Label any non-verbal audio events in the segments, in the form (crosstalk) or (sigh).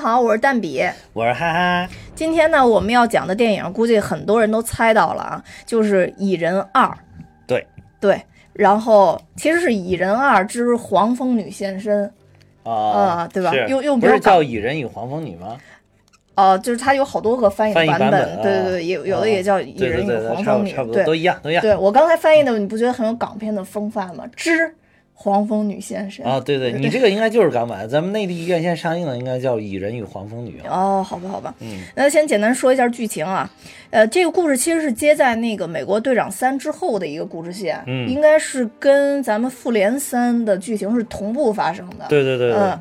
好，我是蛋比，我是哈哈。今天呢，我们要讲的电影，估计很多人都猜到了啊，就是《蚁人二》。对对，然后其实是《蚁人二之黄蜂女现身》啊，对吧？又又不是叫《蚁人与黄蜂女》吗？哦，就是它有好多个翻译版本，对对对，有有的也叫《蚁人与黄蜂女》，对，都一样，都一样。对我刚才翻译的，你不觉得很有港片的风范吗？之。黄蜂女现身啊，对对，你这个应该就是港版，咱们内地院线上映的应该叫《蚁人与黄蜂女》哦，好吧，好吧，嗯，那先简单说一下剧情啊，呃，这个故事其实是接在那个美国队长三之后的一个故事线，嗯，应该是跟咱们复联三的剧情是同步发生的，对对对，嗯。呃，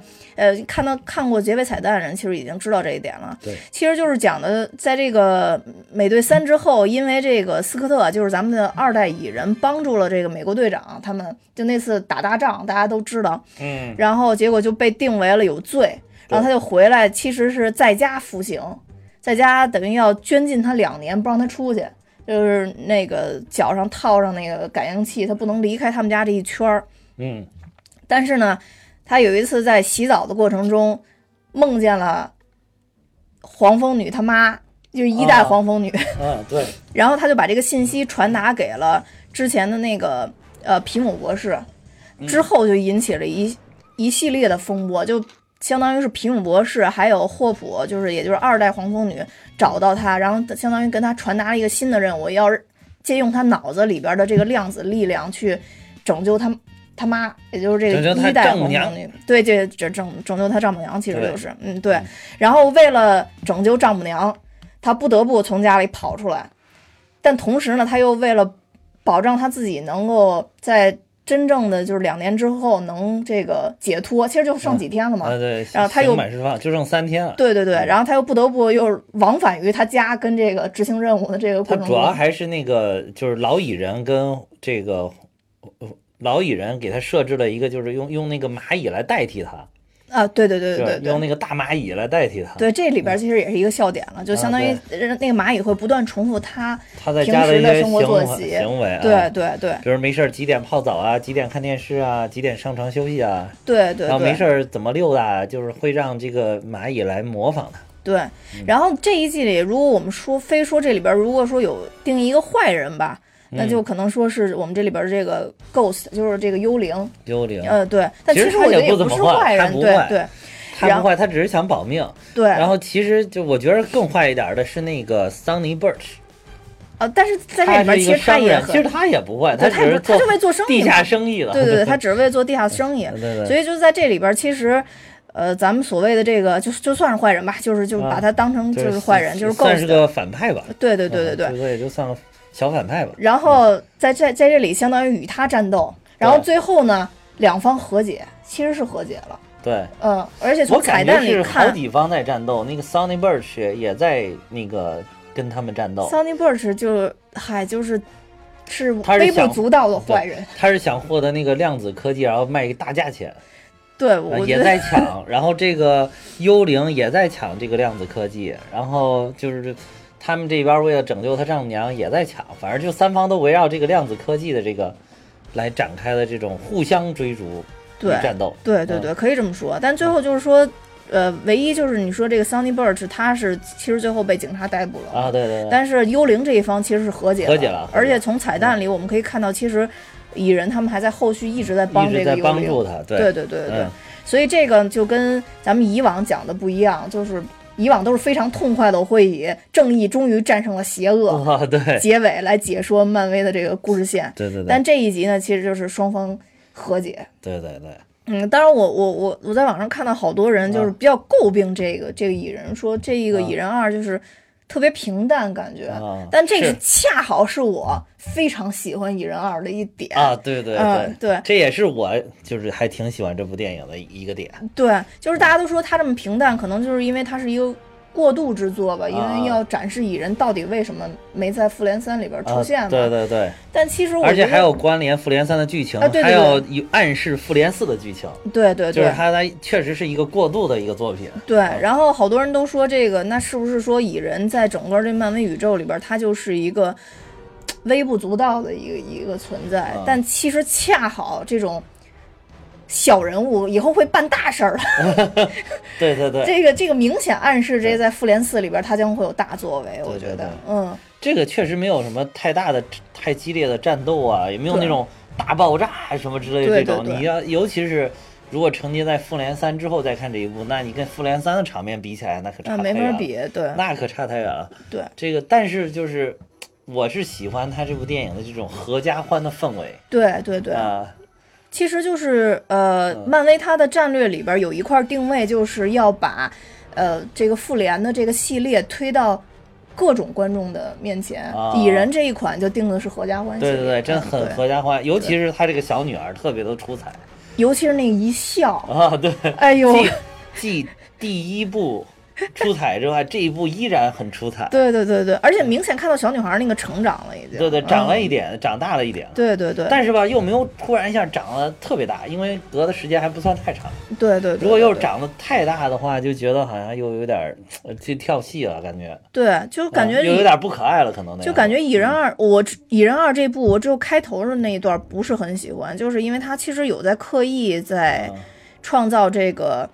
看到看过结尾彩蛋的人，其实已经知道这一点了。对，其实就是讲的，在这个美队三之后，因为这个斯科特就是咱们的二代蚁人，帮助了这个美国队长，他们就那次打大仗，大家都知道。嗯。然后结果就被定为了有罪，然后他就回来，其实是在家服刑，在家等于要捐禁他两年，不让他出去，就是那个脚上套上那个感应器，他不能离开他们家这一圈儿。嗯。但是呢。他有一次在洗澡的过程中，梦见了黄蜂女他妈，就是一代黄蜂女。嗯，对。(laughs) 然后他就把这个信息传达给了之前的那个呃皮姆博士，之后就引起了一一系列的风波，就相当于是皮姆博士还有霍普，就是也就是二代黄蜂女找到他，然后相当于跟他传达了一个新的任务，要借用他脑子里边的这个量子力量去拯救他。他妈，也就是这个一代黄蜂女，对，这这拯拯救他丈母娘，其实就是，嗯，对。然后为了拯救丈母娘，他不得不从家里跑出来，但同时呢，他又为了保障他自己能够在真正的就是两年之后能这个解脱，其实就剩几天了嘛，对。然后他又满释放，就剩三天了。对对对，然后他又不得不又往返于他家跟这个执行任务的这个过程。他主要还是那个就是老蚁人跟这个。老蚁人给他设置了一个，就是用用那个蚂蚁来代替他。啊，对对对对对，用那个大蚂蚁来代替他。对，这里边其实也是一个笑点了，就相当于那个蚂蚁会不断重复他他在家的一些生活作息行为，对对对，比如没事几点泡澡啊，几点看电视啊，几点上床休息啊，对对，然后没事怎么溜达，就是会让这个蚂蚁来模仿他。对，然后这一季里，如果我们说非说这里边如果说有定义一个坏人吧。那就可能说是我们这里边这个 ghost，就是这个幽灵。幽灵。呃，对。但其实我觉得也不是坏人，对对。他不坏，他只是想保命。对。然后其实就我觉得更坏一点的是那个 Sunny Birch。呃，但是在这里边其实他也，其实他也不坏，他只是他就为做生意，地下生意了。对对对，(laughs) 他只是为做地下生意。对对。所以就在这里边，其实，呃，咱们所谓的这个，就就算是坏人吧，就是就把他当成就是坏人，就是算是个反派吧。对对对对对。所以就算。小反派吧，然后在在在这里相当于与他战斗，然后最后呢，两方和解，其实是和解了。对，嗯，而且从彩蛋里看，好几方在战斗，那个 Sunny Birch 也在那个跟他们战斗。Sunny Birch 就嗨，就是是微不足道的坏人，他是想获得那个量子科技，然后卖一个大价钱。对，我也在 (laughs) 抢，然后这个幽灵也在抢这个量子科技，然后就是。他们这边为了拯救他丈母娘也在抢，反正就三方都围绕这个量子科技的这个来展开的这种互相追逐、对战斗。对对对，可以这么说。但最后就是说，呃，唯一就是你说这个 Sunny Birch，他是其实最后被警察逮捕了啊。对对。对但是幽灵这一方其实是和解了和解了，而且从彩蛋里我们可以看到，其实蚁人他们还在后续一直在帮这个幽灵，帮助他。对对对对对。所以这个就跟咱们以往讲的不一样，就是。以往都是非常痛快的，我会以正义终于战胜了邪恶，对结尾来解说漫威的这个故事线。对对对。但这一集呢，其实就是双方和解。对对对。嗯，当然我我我我在网上看到好多人就是比较诟病这个这个蚁人，说这一个蚁人二就是。特别平淡感觉，但这个恰好是我非常喜欢《蚁人二》的一点啊！对对对对，这也是我就是还挺喜欢这部电影的一个点。对，就是大家都说它这么平淡，可能就是因为它是一个。过渡之作吧，因为要展示蚁人到底为什么没在复联三里边出现嘛。对对对。但其实我而且还有关联复联三的剧情，还有暗示复联四的剧情。对对对。就是它它确实是一个过渡的一个作品。对，然后好多人都说这个，那是不是说蚁人在整个这漫威宇宙里边，它就是一个微不足道的一个一个存在？但其实恰好这种。小人物，以后会办大事儿了。(laughs) 对对对，这个这个明显暗示，这在复联四里边他将会有大作为。我觉得对对，嗯，这个确实没有什么太大的、太激烈的战斗啊，也没有那种大爆炸什么之类的这种。你要尤其是如果承接在复联三之后再看这一部，那你跟复联三的场面比起来，那可差那太远了，没法比。对那可差太远了。对这个，但是就是我是喜欢他这部电影的这种合家欢的氛围对对对，啊，其实就是呃，嗯。漫威它的战略里边有一块定位，就是要把呃这个复联的这个系列推到各种观众的面前。啊。蚁人这一款就定的是合家欢对对对，真嗯很合家欢，尤其是他这个小女儿特别的出彩。尤其是那一笑，啊，对，哎呦，继继第一部 (laughs) 出彩之外，这一部依然很出彩。对对对对，而且明显看到小女孩那个成长了，已经，对对，长了嗯一点，长大了一点。对对对，但是吧，又没有突然一下长得特别大，因为隔的时间还不算太长。对对对，如果又是长得太大的话，就觉得好像又有点儿呃就跳戏了，感觉对，就感觉啊又有点不可爱了，可能那就感觉蚁人二，我蚁人二这部我只有开头的那一段不是很喜欢，就是因为他其实有在刻意在嗯创造这个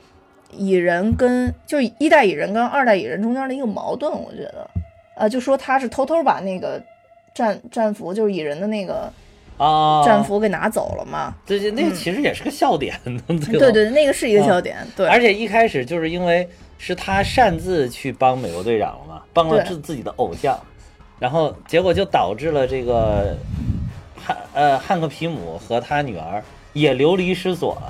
蚁人跟就一代蚁人跟二代蚁人中间的一个矛盾，我觉得，呃，就说他是偷偷把那个战战服，就是蚁人的那个啊，战服给拿走了嘛，对对，那个其实也是个笑点，(laughs) 对对对，那个是一个笑点，对，而且一开始就是因为是他擅自去帮美国队长了嘛，帮了自自己的偶像，然后结果就导致了这个汉呃汉克皮姆和他女儿也流离失所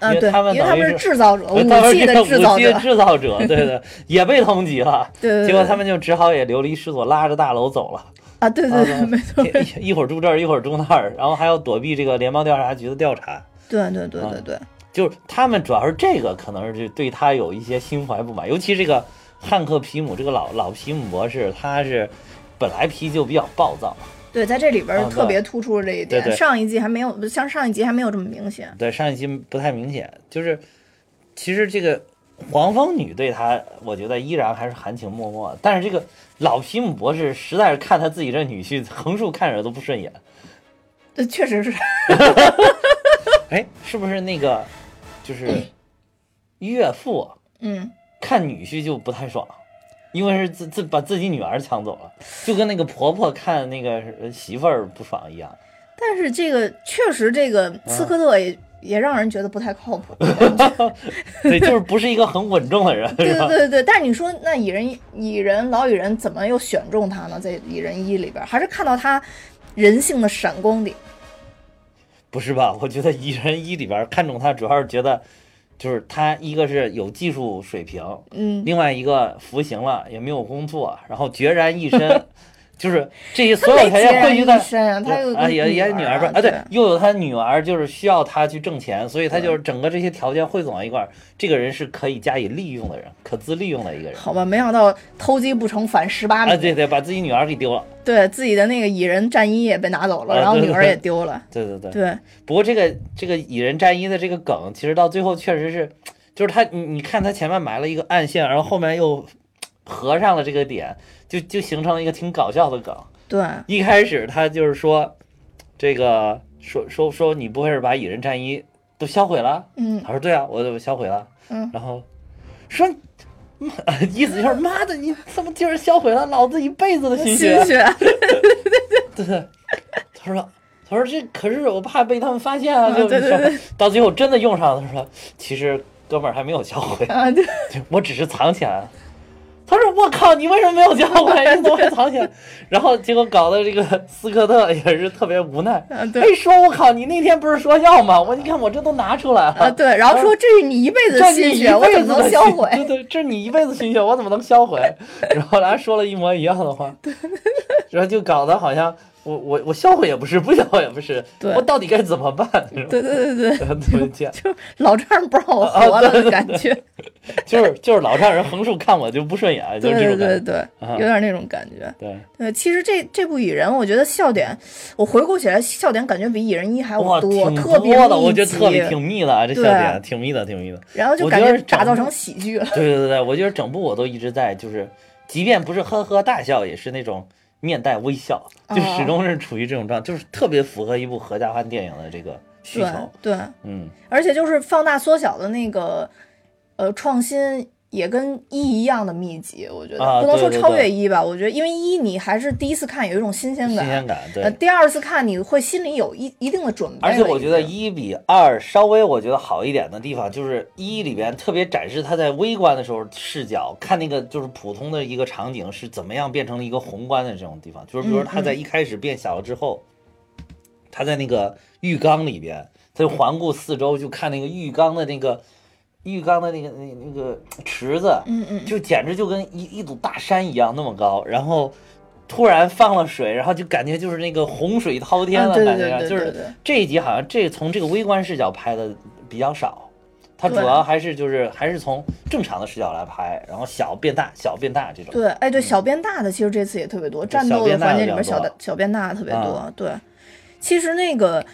了。啊对，因为他们他们等于制造者，(laughs) 武器的制造者，制造者，对对，(laughs) 也被通缉了。对对对，结果他们就只好也流离失所，拉着大楼走了。啊，对对对，啊没错，一一会儿住这儿，一会儿住那儿，然后还要躲避这个联邦调查局的调查。对对对啊对对。就是他们主要是这个，可能是对他有一些心怀不满，尤其这个汉克皮姆这个老老皮姆博士，他是本来脾气就比较暴躁，对，在这里边特别突出了这一点。对。对上一季还没有，像上一集还没有这么明显。对上一集不太明显，就是其实这个黄蜂女对他，我觉得依然还是含情脉脉，但是这个老皮姆博士实在是看他自己这女婿 (laughs) 横竖看着都不顺眼，这确实是，(laughs) (laughs) 哎，是不是那个就是岳父啊嗯，看女婿就不太爽，因为是自自把自己女儿抢走了，就跟那个婆婆看那个呃媳妇儿不爽一样。但是这个确实，这个啊刺客特也、也让人觉得不太靠谱。(laughs) 对，就是不是一个很稳重的人，(laughs) 对是吧？对对对，但是你说那蚁人蚁人老蚁人怎么又选中他呢？在蚁人一里边，还是看到他人性的闪光点。不是吧？我觉得《蚁人一》里边看中他，主要是觉得就是他一个是有技术水平，嗯，另外一个服刑了也没有工作，然后孑然一身，(laughs) 就是这些所有条件汇聚在啊，他有啊，也也女儿不是啊，对，又有他女儿，就是需要他去挣钱，所以他就是整个这些条件汇总到一块儿，这个人是可以加以利用的人，可资利用的一个人好吧，没想到偷鸡不成反蚀把米，啊，对对，把自己女儿给丢了，对自己的那个蚁人战衣也被拿走了，然后女儿也丢了。对对对。对，不过这个这个蚁人战衣的这个梗，其实到最后确实是，就是他你你看他前面埋了一个暗线，然后后面又合上了这个点，就就形成了一个挺搞笑的梗。对，一开始他就是说，这个说说说你不会是把蚁人战衣都销毁了？嗯他说对啊，我都销毁了。嗯，然后说，妈意思就是妈的，你怎么竟然销毁了老子一辈子的心血？心血，对 (laughs) 对，他说。他说：“这可是我怕被他们发现啊！”就到最后真的用上了。他说：“其实哥们儿还没有销毁，啊，对，(laughs) 我只是藏起来了。”他说：“我靠，你为什么没有销毁？你怎么会藏起来？” (laughs) 然后结果搞得这个斯科特也是特别无奈。啊对哎，说我靠，你那天不是说要吗？我你看我这都拿出来了。啊对，然后说这是你一辈子心血，我辈怎么能销毁？对对，这是你一辈子心血，我怎么能销毁？然后来说了一模一样的话，(laughs) 然后就搞得好像我我我笑话也不是，不笑话也不是，我到底该怎么办？对对对对对，对，这样 (laughs) 就老丈人不让我啊活了的感觉。(laughs) 就是就是老丈人横竖看我就不顺眼，就对是这种感觉。对对对，啊有点那种感觉。对，对，其实这这部蚁人，我觉得笑点，我回顾起来笑点感觉比蚁人一还要，多，挺特别的，密我觉得特别集挺密的啊，这笑点挺密的，挺密的。然后就感觉打造成喜剧了。对对对对，我觉得整部我都一直在，就是即便不是呵呵大笑，也是那种面带微笑，就哦始终是处于这种状态，就是特别符合一部合家欢电影的这个需对求。对，嗯，而且就是放大缩小的那个呃创新。也跟一一样的密集，我觉得、啊不能说超越一吧。我觉得，因为一你还是第一次看有一种新鲜感，新鲜感对。呃，第二次看你会心里有一一定的准备而且我觉得一比二稍微我觉得好一点的地方，就是一里边特别展示他在微观的时候视角看那个就是普通的一个场景是怎么样变成了一个宏观的这种地方，就是比如说他在一开始变小了之后，他在那个浴缸里边，他就环顾四周，就看那个浴缸的那个浴缸的那个那那个池子，嗯嗯，就简直就跟一一堵大山一样那么高，然后突然放了水，然后就感觉就是那个洪水滔天啊了，感觉上就是这一集好像这从这个微观视角拍的比较少，它主要还是就是还是从正常的视角来拍，然后小变大，小变大这种。对，哎，对，小变大的其实这次也特别多，战斗的环节里面小的小变大特别多。啊对，其实那个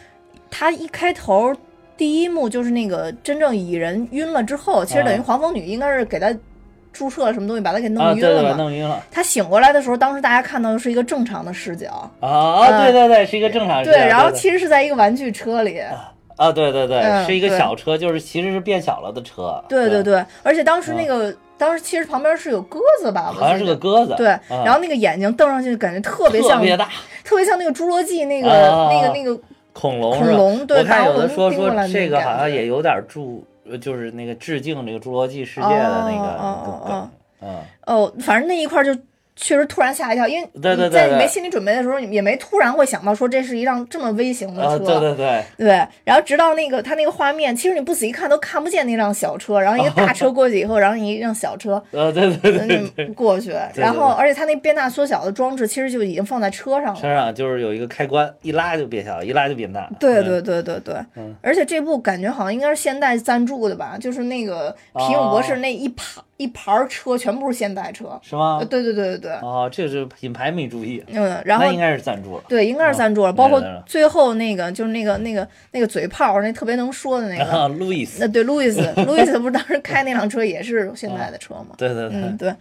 他一开头第一幕就是那个真正蚁人晕了之后，其实等于啊。黄蜂女应该是给他注射了什么东西，把他给弄啊，对对对，晕了嘛。弄晕了。他醒过来的时候，当时大家看到的是一个正常的视角，啊啊，对对对，是一个正常视角对，然后其实是在一个玩具车里，啊，对对对，嗯是一个小车，就是其实是变小了的车。对对对，而且当时那个、当时其实旁边是有鸽子吧，好像是个鸽子。对，啊然后那个眼睛瞪上去，感觉特别像特别大。特别像那个侏罗纪那个、啊。那个那个恐龙是吧？恐龙，对，我看有的说说这个好像也有点注，呃就是那个致敬这个侏罗纪世界的那个哦哦哦梗，嗯，哦，反正那一块就确实突然吓一跳，因为在你没心理准备的时候，你也没突然会想到说这是一辆这么微型的啊，车，对对对，对然后直到那个他那个画面，其实你不仔细看都看不见那辆小车，然后一个大车 (laughs) 过去以后，然后你一辆小车。呃，对对对过去，然后而且它那变大缩小的装置其实就已经放在车上了。车上就是有一个开关，一拉就变小，一拉就变大。嗯对对对对对，嗯而且这部感觉好像应该是现代赞助的吧，就是那个皮姆博士那一盘、一盘儿车全部是现代车。是吗？呃，？对对对对对，哦，这是品牌没注意，嗯，然后应该是赞助了。对，应该是赞助了，哦包括最后那个就是那个那个那个嘴炮，那特别能说的那个，啊，(laughs) 路易斯，那对，路易斯，(laughs) 路易斯不是当时开那辆车也是现代的车吗？对对对，嗯，对，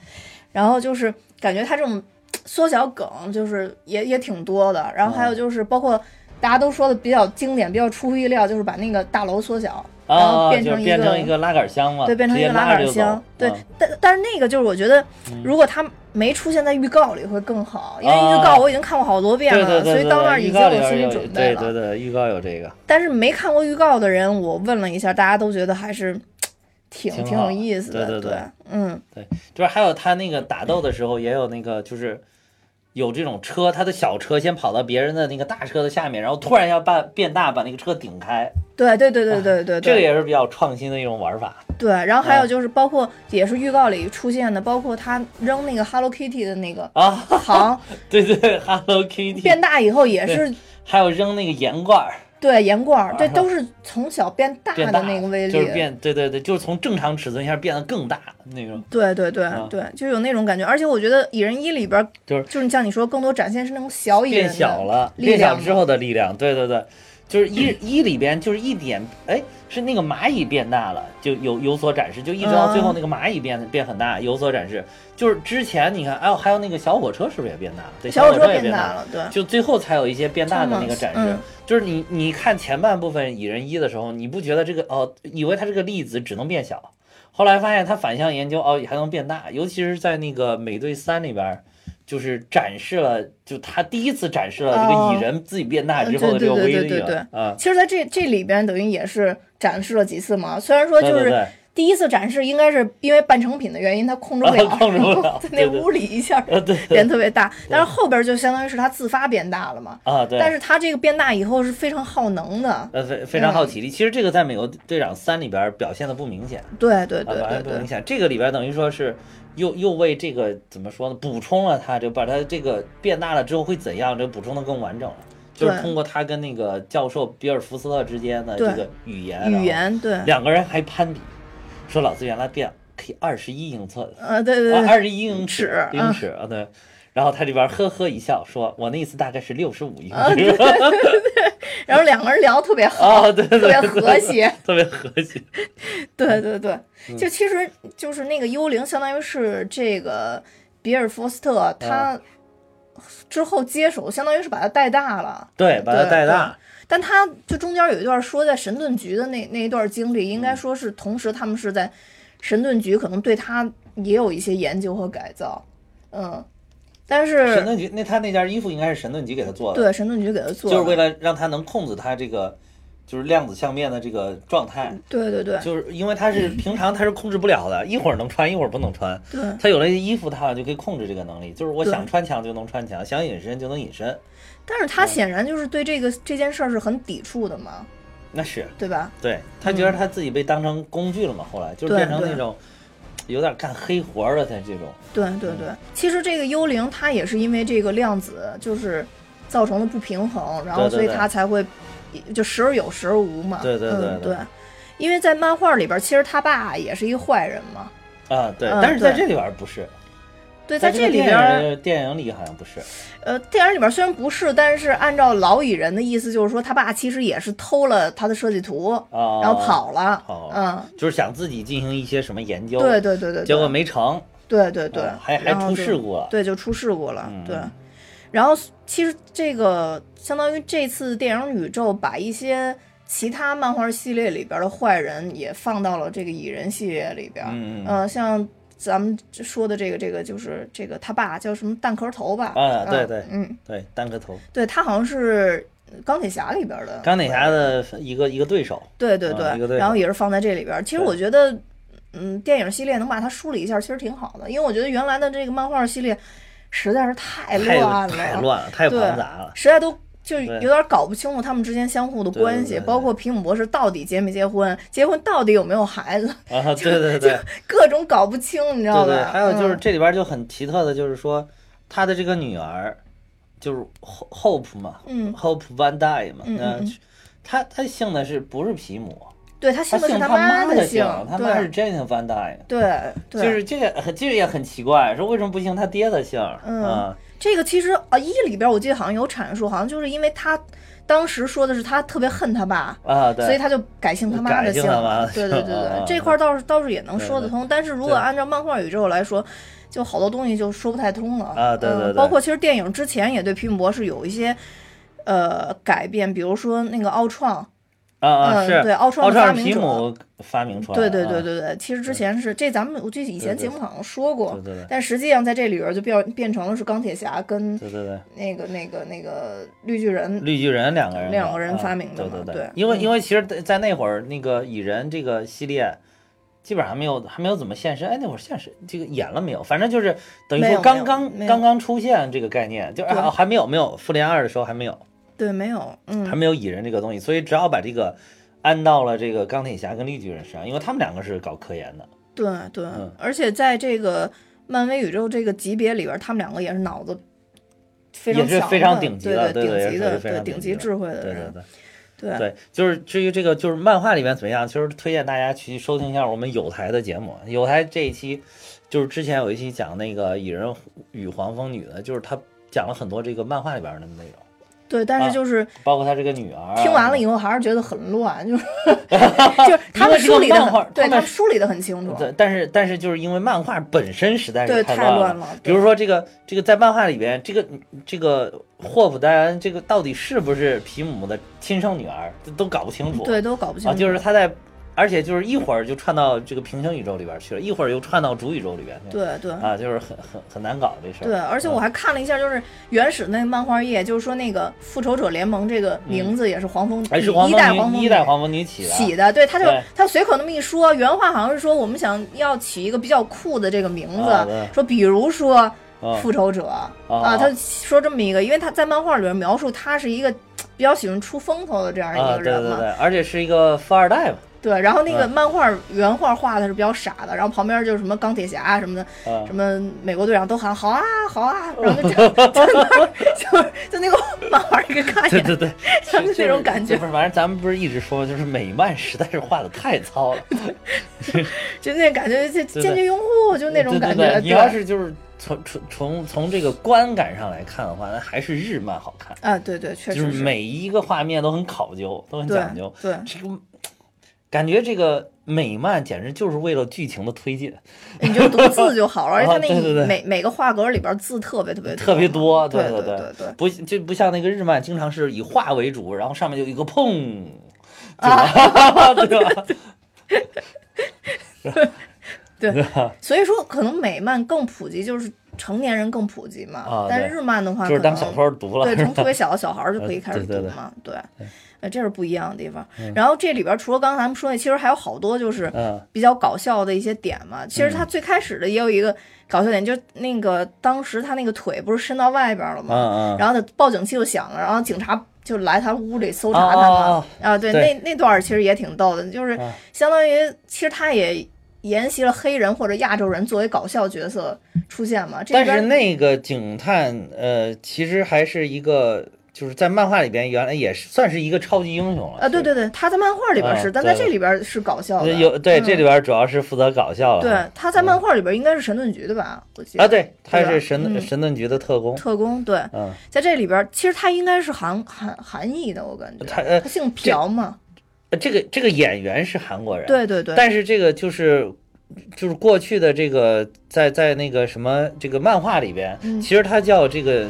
然后就是感觉他这种缩小梗就是也也挺多的，然后还有嗯。就是包括大家都说的比较经典、比较出乎意料，就是把那个大楼缩小，然后啊，变成就是变成一个拉杆箱嘛，对，变成一个拉杆箱，对嗯，但但是那个就是我觉得，如果他没出现在预告里会更好，因为啊预告我已经看过好多遍了，所以到那儿已经有心理准备了。对对对，预告有这个，但是没看过预告的人，我问了一下，大家都觉得还是挺挺有意思的。对对对嗯，对就是还有他那个打斗的时候，也有那个就是有这种车，他的小车先跑到别人的那个大车的下面，然后突然要把变大，把那个车顶开，对对对对对对对，这个也是比较创新的一种玩法。对。然后还有嗯就是包括也是预告里出现的，包括他扔那个 Hello Kitty 的那个啊，糖 (laughs) 对对，Hello Kitty，变大以后也是还有扔那个盐罐儿，对盐罐儿，这啊都是从小变大的那个威力。就是变，对对对，就是从正常尺寸一下变得更大那种，对对对、啊对，就有那种感觉。而且我觉得《蚁人一》里边儿就是就是像你说，更多展现是那种小蚁人变小了，力变小量之后的力量，对对对，就是一一里边就是一点，哎，是那个蚂蚁变大了，就有有所展示，就一直到最后那个蚂蚁变变很大，有所展示。就是之前你看，哎呦，还有那个小火车是不是也变大了？对，小火车也变大了，对。就最后才有一些变大的那个展示。嗯就是你你看前半部分蚁人一的时候，你不觉得这个哦，以为它这个粒子只能变小，后来发现它反向研究哦还能变大，尤其是在那个美队三里边儿。就是展示了，就他第一次展示了这哦个蚁人自己变大之后的这个威对对对力对对了啊！其实，在这这里边等于也是展示了几次嘛。虽然说就是第一次展示，应该是因为半成品的原因，它控制不了，控制不了在那屋里一下变特别大。但是后边就相当于是它自发变大了嘛。啊对，但是它这个变大以后是非常耗能的。呃非非常嗯耗体力。其实这个在美国队长三里边儿表现的不明显，啊，对对对对对不明。显。这个里边等于说是又又为这个怎么说呢，补充了它，就把它这个变大了之后会怎样，这补充的更完整了。就是通过他跟那个教授比尔福斯特之间的这个语言，语言对，两个人还攀比，说老子原来变可以二十一英寸，啊对对啊，对，二十一英尺尺，英尺啊，对。然后他这边呵呵一笑，说：“我那意思大概是六十五英啊尺。然后两个人聊得特别好，啊，对对对，特别和谐。特别和谐。(laughs) 对对对，嗯就其实就是那个幽灵，相当于是这个比尔·福斯特他之后接手，相当于是把他带大了。对，把他带大。但他就中间有一段说在神盾局的那那一段经历，应该说是同时他们是在神盾局可能对他也有一些研究和改造，嗯，但是神盾局那他那件衣服应该是神盾局给他做的，对神盾局给他做的，就是为了让他能控制他这个就是量子相变的这个状态。对对对就是因为他是平常他是控制不了的，(laughs) 一会儿能穿，一会儿不能穿。对。他有了衣服，他好像就可以控制这个能力，就是我想穿墙就能穿墙，想隐身就能隐身。但是他显然就是对这个这件事儿是很抵触的嘛，那是。对吧？对他觉得他自己被当成工具了嘛，后来就变成那种有点干黑活儿的他这种。对对对，其实这个幽灵它也是因为这个量子就是造成了不平衡，然后所以对。对对它才会就时而有时而无嘛。对对对嗯、对。对。因为在漫画里边，其实他爸也是一个坏人嘛。啊，对，但是在这里边儿不是，对，在这里边，影电影里好像不是。呃，电影里边虽然不是，但是按照老蚁人的意思，就是说他爸其实也是偷了他的设计图，啊，然后跑了。跑嗯，就是想自己进行一些什么研究，对对对对，对结果没成，对对对，啊还还出事故了。对，就出事故了。嗯对，然后其实这个相当于这次电影宇宙把一些其他漫画系列里边的坏人也放到了这个蚁人系列里边。嗯嗯呃，像咱们说的这个这个就是这个他爸叫什么蛋壳头吧？嗯啊对对嗯，对，蛋壳头，对他好像是钢铁侠里边的钢铁侠的一个一个对手。对对对对，然后也是放在这里边儿。其实我觉得，嗯，电影系列能把它梳理一下，其实挺好的，因为我觉得原来的这个漫画系列实在是太太乱了，太乱了，太对庞杂了。实在都就对有点搞不清楚他们之间相互的关系，对对包括皮姆博士到底结没结婚，结婚到底有没有孩子，啊，对对 (laughs) 对各种搞不清，你知道吧？对对，还有就是嗯这里边就很奇特的，就是说他的这个女儿就是 Ho- Hope 嘛，嗯，Hope Van Dyne 嘛，那嗯他他姓的是不是皮姆？对他他姓的是姓他妈的姓，他妈是 Jane Van Dyne。对对，就是这个，这个也很奇怪，说为什么不姓他爹的姓？嗯啊，这个其实啊一里边我记得好像有阐述，好像就是因为他当时说的是他特别恨他爸。啊，对，所以他就改姓他妈的改姓对对对对，(laughs) 这块儿倒是倒是也能说得对对通。但是如果按照漫画宇宙来说，就好多东西就说不太通了啊对对对嗯包括其实电影之前也对皮姆博士有一些呃改变，比如说那个奥创，啊啊嗯是，对奥创发明者皮姆发明出来对的，对对对对，其实之前是这咱们我记得以前对对节目好像说过对，对对但实际上在这里边就变变成了是钢铁侠跟对对对。那个那个那个绿巨人绿巨人两个人两个人啊发明的对对嘛对因为嗯因为其实在，那会儿那个蚁人这个系列，基本上没有还没有怎么现身。哎，那会儿现实这个演了没有？反正就是等于说刚刚刚刚出现这个概念，就还没有没有复联二的时候还没有对没有嗯还嗯没有蚁人这个东西，所以只好把这个安到了这个钢铁侠跟绿巨人身上，因为他们两个是搞科研的。对对嗯，而且在这个漫威宇宙这个级别里边，他们两个也是脑子非常强的，也是非常顶级的对对顶级的，对顶顶级智慧的对对，对。对对，就是至于这个就是漫画里面怎么样，其实推荐大家去收听一下我们有台的节目。有台这一期就是之前有一期讲那个蚁人与黄蜂女的，就是他讲了很多这个漫画里边的内容，对，但啊是就是包括他这个女儿啊。听完了以后还是觉得很乱，就是 (laughs) 就是他们梳理的很，对他们梳理的很清楚，对，但是但是就是因为漫画本身实在对是乱太乱了比如说这个这个在漫画里边，这个这个霍普戴恩这个到底是不是皮姆的亲生女儿，这都搞不清楚。对都搞不清啊，楚，就是他在，而且就是一会儿就串到这个平行宇宙里边去了，一会儿又串到主宇宙里边去了。对对。啊，就是很很很难搞这事儿。对，而且我还看了一下，就是原始那个漫画页，就是说那个复仇者联盟这个名字也是黄蜂还是女一代黄蜂一代黄蜂女起的啊。起的，对，他就他随口那么一说，原话好像是说我们想要起一个比较酷的这个名字，啊说比如说啊复仇者、啊，他说这么一个，因为他在漫画里边描述他是一个比较喜欢出风头的这样一啊，个人嘛，对对对，而且是一个富二代嘛。对然后那个嗯。漫画原画画的是比较傻的，然后旁边就是什么钢铁侠啊什么的，啊什么美国队长都喊好啊好啊，然后就 (laughs) 就就就就那个漫画一个概念，对对对，就是就这种感觉。不，是反正咱们不是一直说，就是美漫实在是画的太糙了，(laughs) 就那感觉，就坚决拥护，就那种对对感觉。对。你要是就是从从从从这个观感上来看的话，那还是日漫好看。啊，对对，确就是。实是每一个画面都很考究，都很讲究。对。这个感觉这个美漫简直就是为了剧情的推进，(laughs) 你就读字就好了，(laughs) 而且它那啊对对对每每个画格里边字特别特别特别多，对对对对，不就不像那个日漫，经常是以画为主，然后上面就有一个砰，(laughs) 啊对吧？对？所以说可能美漫更普及，就是成年人更普及嘛。啊但是日漫的话，就是当小说读了，对，从特别小的小孩就可以开始读嘛，对，呃，这是不一样的地方。然后这里边除了刚才咱们说的，其实还有好多就是嗯比较搞笑的一些点嘛。其实他最开始的也有一个搞笑点，就是那个当时他那个腿不是伸到外边了嗯吗？嗯，然后他报警器就响了，然后警察就来他屋里搜查他嘛哦。啊，对，那那段儿其实也挺逗的，就是啊相当于其实他也沿袭了黑人或者亚洲人作为搞笑角色出现嘛。这但是边那个警探，呃，其实还是一个，就是在漫画里边原来也是算是一个超级英雄了啊，对对对，他在漫画里边是，啊但在这里边是搞笑的。有对嗯这里边主要是负责搞笑了，对，他在漫画里边应该是神盾局的吧？我记得啊，对，他是神嗯神盾局的特工，特工对，嗯，在这里边其实他应该是韩韩韩裔的，我感觉他呃他姓朴嘛。这个这个演员是韩国人，对对对，但是这个就是就是过去的这个在在那个什么这个漫画里边，嗯其实他叫这个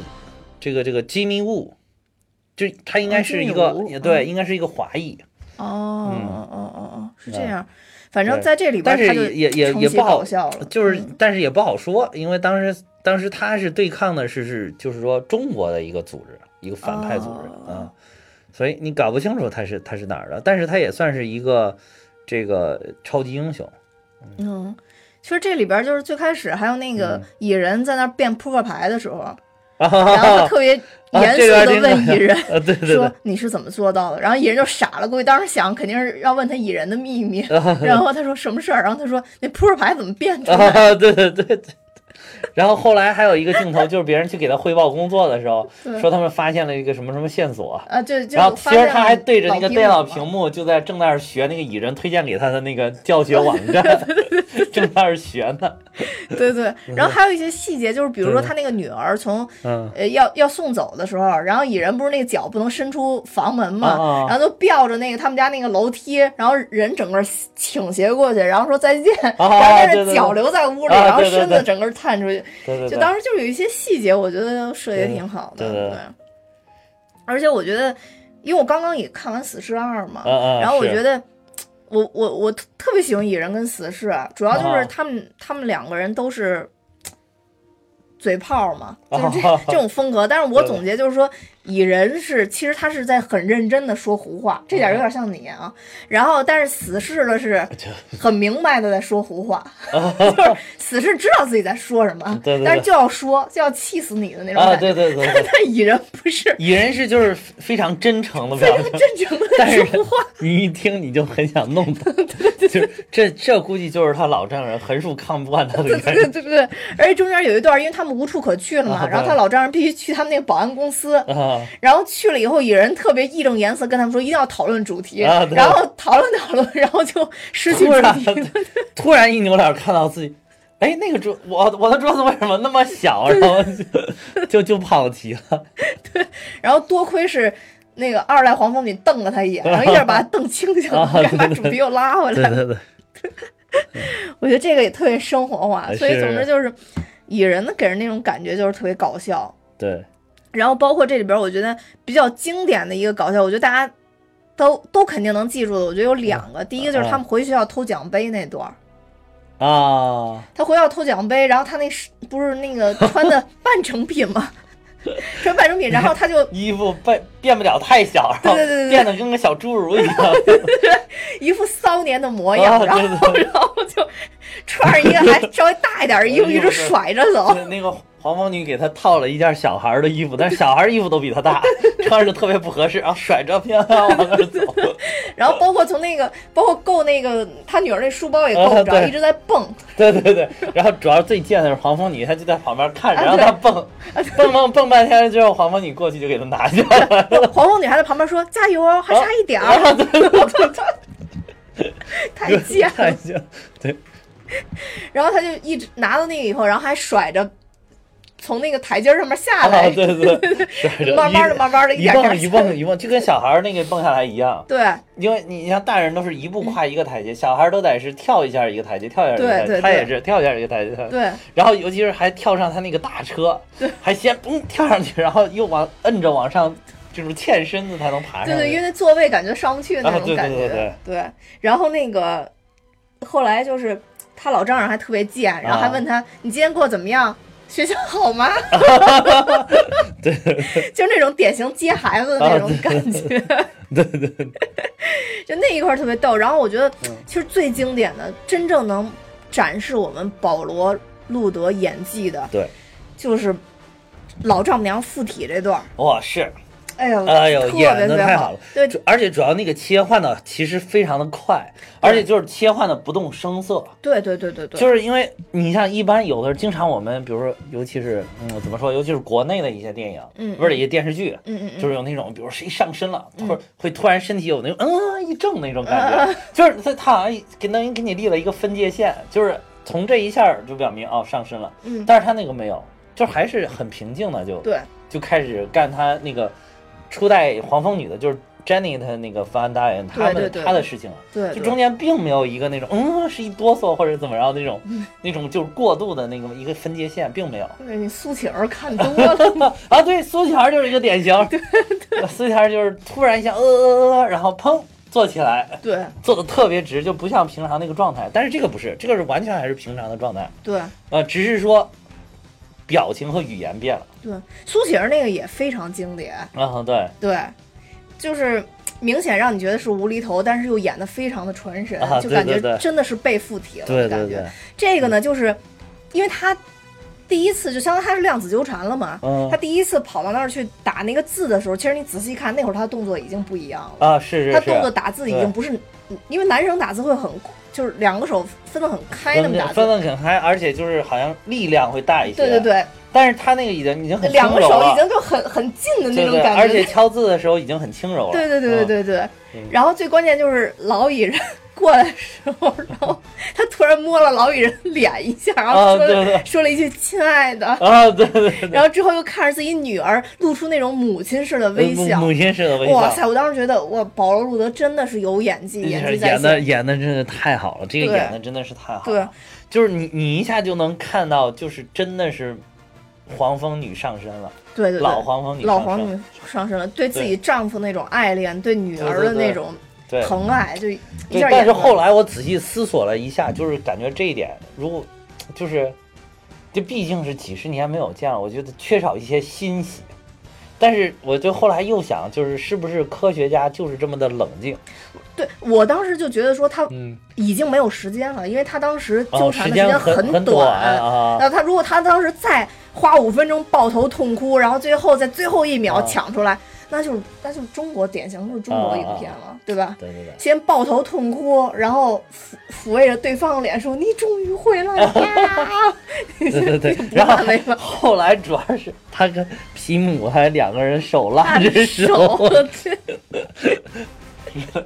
这个这个 Jimmy Woo，就他应该是一个、也对，嗯。应该是一个华裔，哦哦哦哦哦，是这嗯样。反正在这里边但是也也也不好笑了，就是、嗯但是也不好说，因为当时当时他是对抗的是是就是说中国的一个组织，一个反派组织啊、哦所以你搞不清楚他是他是哪儿的，但是他也算是一个这个超级英雄。嗯，其实这里边就是最开始还有那嗯。个蚁人在那儿变扑克牌的时候，啊，(laughs) 然后他特别啊严肃这个还的问蚁人 (laughs) 说，你是怎么做到的？然后蚁人就傻了，估计当时想肯定是要问他蚁人的秘密，(laughs) 然后他说什么事儿？然后他说那扑克牌怎么变出来？啊，对对对对。(laughs) 然后后来还有一个镜头，就是别人去给他汇报工作的时候，说他们发现了一个什么什么线索，啊，就就然后其实他还对着那个电脑屏幕，就在正在那儿学那个蚁人推荐给他的那个教学网站，(laughs) (laughs) 正在那儿学呢。对对，然后还有一些细节，就是比如说他那个女儿从嗯，呃要要送走的时候，然后蚁人不是那个脚不能伸出房门嘛，然后就吊着那个他们家那个楼梯，然后人整个倾斜过去，然后说再见，然后但是脚留在屋里，啊然后身子整个探出去，对就当时就是有一些细节，我觉得设计得挺好的，对对。而且我觉得，因为我刚刚也看完《死侍二》嘛，然后我觉得，我我我特特别喜欢蚁人跟死侍，啊，主要就是啊。他们、他们两个人都是嘴炮嘛，就是 (laughs) 这种风格。但是我总结就是说，蚁人是其实他是在很认真的说胡话，这点有点像你啊。然后，但是死侍的是 (laughs) 很明白的在说胡话，(laughs) 就是死侍知道自己在说什么，对对对但是就要说，就要气死你的那种啊，感觉。对对对对，(laughs) 但蚁人不是蚁人是就是非常真诚的非，常真诚的但是说话。你一听你就很想弄他，就是这这估计就是他老丈人横竖看不惯他的对对对对对，而且中间有一段，因为他们无处可去了嘛，啊然后他老丈人必须去他们那个保安公司，啊。然后去了以后，蚁人特别义正言辞跟他们说一定要讨论主题，啊然后讨论讨论，(laughs) 然后就失去主突然题。突然一扭脸看到自己，哎，那个桌我我的桌子为什么那么小？然后就就 (laughs) 就跑题了。(laughs) 对然后多亏是那个二代黄蜂女瞪了他一眼，然后一下把他瞪清醒了，啊然后把主题又拉回来了。对对，我觉得这个也特别生活化，所以总之就是蚁人的给人那种感觉就是特别搞笑。对，然后包括这里边，我觉得比较经典的一个搞笑，我觉得大家都都肯定能记住的。我觉得有两个，第一个就是他们回学校偷奖杯那段儿，啊，他回校偷奖杯，然后他那是不是那个 (laughs) 穿的半成品吗？穿半成品，然后他就 (laughs) 衣服变变不了太小，对对对对变得跟个小侏儒一样。(laughs) 一副骚年的模样，啊然后然后就 (laughs) 穿着一个还稍微大一点的衣服，一直甩着走。(laughs) 那个黄蜂女给他套了一件小孩的衣服，但是小孩衣服都比他大，穿着特别不合适，然后甩着漂亮往那儿走。(laughs) 然后包括从那个，包括够那个他女儿那书包也够不着，啊一直在蹦。对对对，然后主要最贱的是黄蜂女，她就在旁边看着，啊然后她蹦蹦蹦蹦半天之后，黄蜂女过去就给她拿下来了。黄蜂女还在旁边说：“加油哦，还差一点儿。啊，对对对太贱太了。贱，对，(laughs) 然后他就一直拿到那个以后，然后还甩着从那个台阶上面下啊，来，对对对，(laughs) 慢慢的、慢慢的，一点点蹦一蹦 (laughs) 一蹦，就跟小孩儿那个蹦下来一样。对因为你像大人都是一步跨一个台阶，小孩儿都得是跳一下一个台阶，跳一下一个台阶，对对他也是跳一下一个台阶。对然后尤其是还跳上他那个大车，对还先嘣跳上去，然后又往摁着往上，就是欠身子才能爬上去。对对，因为那座位感觉上不去那啊对种感觉，对对然后那个后来就是他老丈人还特别贱，然后还啊问他、你今天过得怎么样？(laughs) 学校好吗？(laughs) 对 (laughs) 就是那种典型接孩子的那种感觉。对对对，就那一块儿特别逗。然后我觉得嗯，其实最经典的、真正能展示我们保罗·路德演技的，对，就是老丈母娘附体这段儿。哇是，哎呦，哎呦，演的太好。了。对，主而且主要那个切换的其实非常的快，而且就是切换的不动声色。对对对对对，就是因为你像一般有的经常我们比如说，尤其是嗯怎么说，尤其是国内的一些电影，嗯不是一些电视剧，嗯嗯嗯，就是有那种，比如谁上身了，或者会突然身体有那种嗯一震那种感觉，就是他他好像给等于给你立了一个分界线，就是从这一下就表明哦上身了，嗯，但是他那个没有，就还是很平静的就对。就开始干他那个初代黄蜂女的，就是 Jenny 她那个范达人他们他的事情了。对，就中间并没有一个那种，嗯，是一哆嗦或者怎么着那种，嗯。那种就是过度的那个一个分界线，并没有。对你苏乞儿看多了，(laughs) 啊，对，苏乞儿就是一个典型，(laughs) 对对，苏乞儿就是突然一下，呃呃呃，然后砰坐起来，对。坐的特别直，就不像平常那个状态。但是这个不是，这个是完全还是平常的状态，对。呃，只是说表情和语言变了。对，苏乞儿那个也非常经典，啊，对，对，就是。明显让你觉得是无厘头，但是又演得非常的传神，啊就感觉真的是被附体了对感觉。对对，这个呢，就是因为他第一次就相当于他是量子纠缠了嘛，嗯他第一次跑到那儿去打那个字的时候，其实你仔细看，那会儿他的动作已经不一样了。啊，是是他，动作打字已经不是，因为男生打字会很，就是两个手分得很开那么打字。分得很开，而且就是好像力量会大一些。对对，对，但是他那个已经已经很轻两个柔了。手已经就很很近的那种感觉。而且敲字的时候已经很轻柔了。对对对对嗯，对对嗯。然后最关键就是老蚁人过来的时候，然后他突然摸了老蚁人脸一下，然后说说了一句“亲爱的”，啊，对对对，然后之后又看着自己女儿，露出那种母亲式的微笑。母母亲式的微笑。哇塞！我当时觉得，哇，保罗·路德真的是有演技，演技在演的。演的真的太好了，这个演的真的是太好了对了。就是你你一下就能看到，就是真的是黄蜂女上身了，对对对，老黄蜂女老黄女上身了，对自己丈夫那种爱恋，对女儿的那种对。疼爱，就但是后来我仔细思索了一下，就是感觉这一点，如果就是，这毕竟是几十年没有见了，我觉得缺少一些欣喜。但是我就后来又想，就是是不是科学家就是这么的冷静？对我当时就觉得说他嗯，已经没有时间了，因为他当时纠哦，缠的间很很短。啊。然后他如果他当时再花五分钟抱头痛哭，然后最后在最后一秒啊抢出来，那就是那就是中国典型就是中国影片了，对吧？对对对。先抱头痛哭，然后抚抚慰着对方的脸说：“你终于回来了。啊对对对，不 (laughs) 然后后来主要是他跟皮姆还两个人手拉着手，手，(laughs)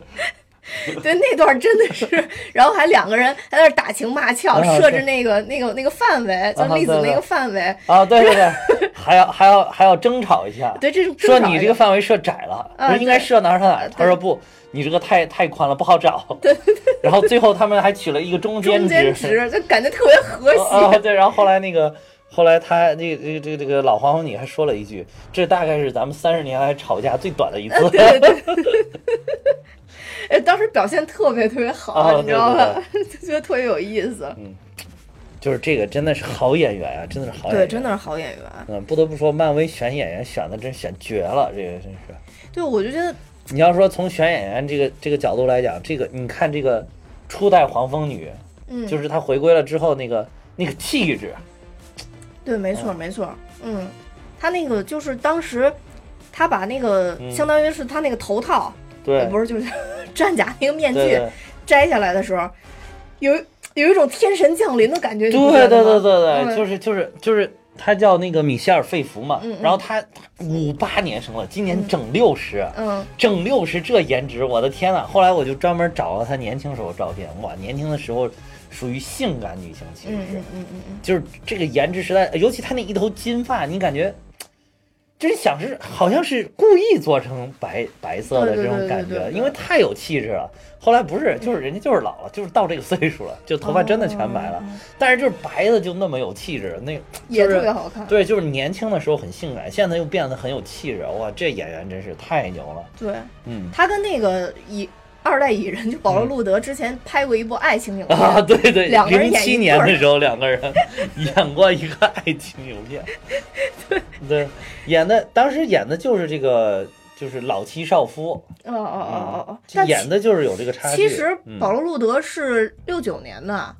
(laughs) 对，那段真的是，然后还两个人还在那儿打情骂俏，啊设置那个那个那个范围，就啊对对粒子那个范围，啊，对对对，(laughs) 还要还要还要争吵一下，对，这种说你这个范围设窄了，啊不是应该设哪儿哪儿哪儿？他说不，你这个太太宽了，不好找。对对对。然后最后他们还取了一个中间中间值。就感觉特别和啊，谐。对，然后后来那个。后来他那个这个这个这个老黄蜂女还说了一句：“这大概是咱们三十年来吵架最短的一次。对对对，(laughs) 哎，当时表现特别特别好，啊你知道吧？(laughs) 就觉得特别有意思。嗯就是这个真的是好演员啊，真的是好演员。对，真的是好演员。嗯，不得不说，漫威选演员选的真选绝了，这个真是。对，我就觉得，你要说从选演员这个这个角度来讲，这个你看这个初代黄蜂女，嗯，就是她回归了之后那个那个气质，对，没错，没错。嗯，她那个就是当时她把那个嗯相当于是她那个头套，对，不是就是战甲那个面具摘下来的时候，有有一种天神降临的感觉。对对对对对，嗯就是就是就是他叫那个米歇尔·费弗嘛，然后他五八年生的，今年整六十、嗯，整六十这颜值，我的天呐！后来我就专门找了他年轻时候的照片，哇，年轻的时候属于性感女性其实是嗯嗯嗯嗯，就是这个颜值实在，尤其他那一头金发，你感觉。真想是好像是故意做成白白色的这种感觉，因为太有气质了。后来不是，就是人家就是老了，就是到这个岁数了，就头发真的全白了，哦但是就是白的就那么有气质，那也特别好看。对，就是年轻的时候很性感，现在又变得很有气质。哇，这演员真是太牛了。对，嗯他跟那个蚁 (laughs) 二代蚁人就保罗·路德之前拍过一部爱情影片，啊，对对，两个人零七演一年的时候，两个人 (laughs) 演过一个爱情影片，(laughs) 对。对，演的当时演的就是这个，就是老妻少夫，哦哦哦哦哦，就但演的就是有这个差距。其实嗯。保罗·路德是六九年的，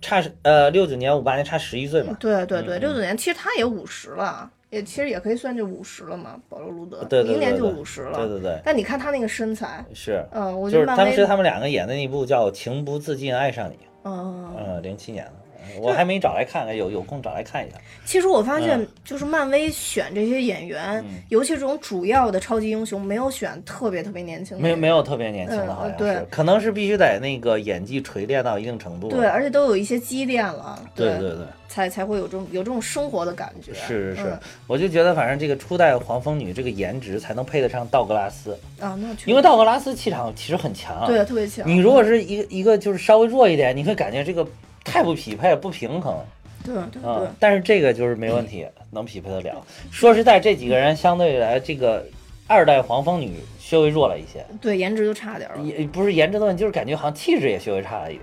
差呃六九年五八年差十一岁嘛，对对对，嗯。六九年其实他也五十了，也其实也可以算就五十了嘛，保罗·路德，对对对明年就对五十了。对对对，但你看他那个身材，是。嗯，我觉就是得漫威，当时他们两个演的那部叫《情不自禁爱上你》，嗯，嗯，零七年的，我还没找来看看，有有空找来看一下。其实我发现嗯，就是漫威选这些演员，嗯尤其这种主要的超级英雄，没有选特别特别年轻的，没有没有特别年轻的，嗯好像对是，可能是必须得那个演技锤炼到一定程度。对，而且都有一些积淀了，对对对，才才会有这种有这种生活的感觉。是是是嗯，我就觉得反正这个初代黄蜂女这个颜值才能配得上道格拉斯，啊，那确因为道格拉斯气场其实很强。对特别强。你如果是一个一个就是稍微弱一点，你会感觉这个太不匹配、不平衡对对啊、对，但是这个就是没问题，能匹配得了。说实在，这几个人相对来这个二代黄蜂女稍微弱了一些，对颜值就差点了。也不是颜值的问题，就是感觉好像气质也稍微差了一点，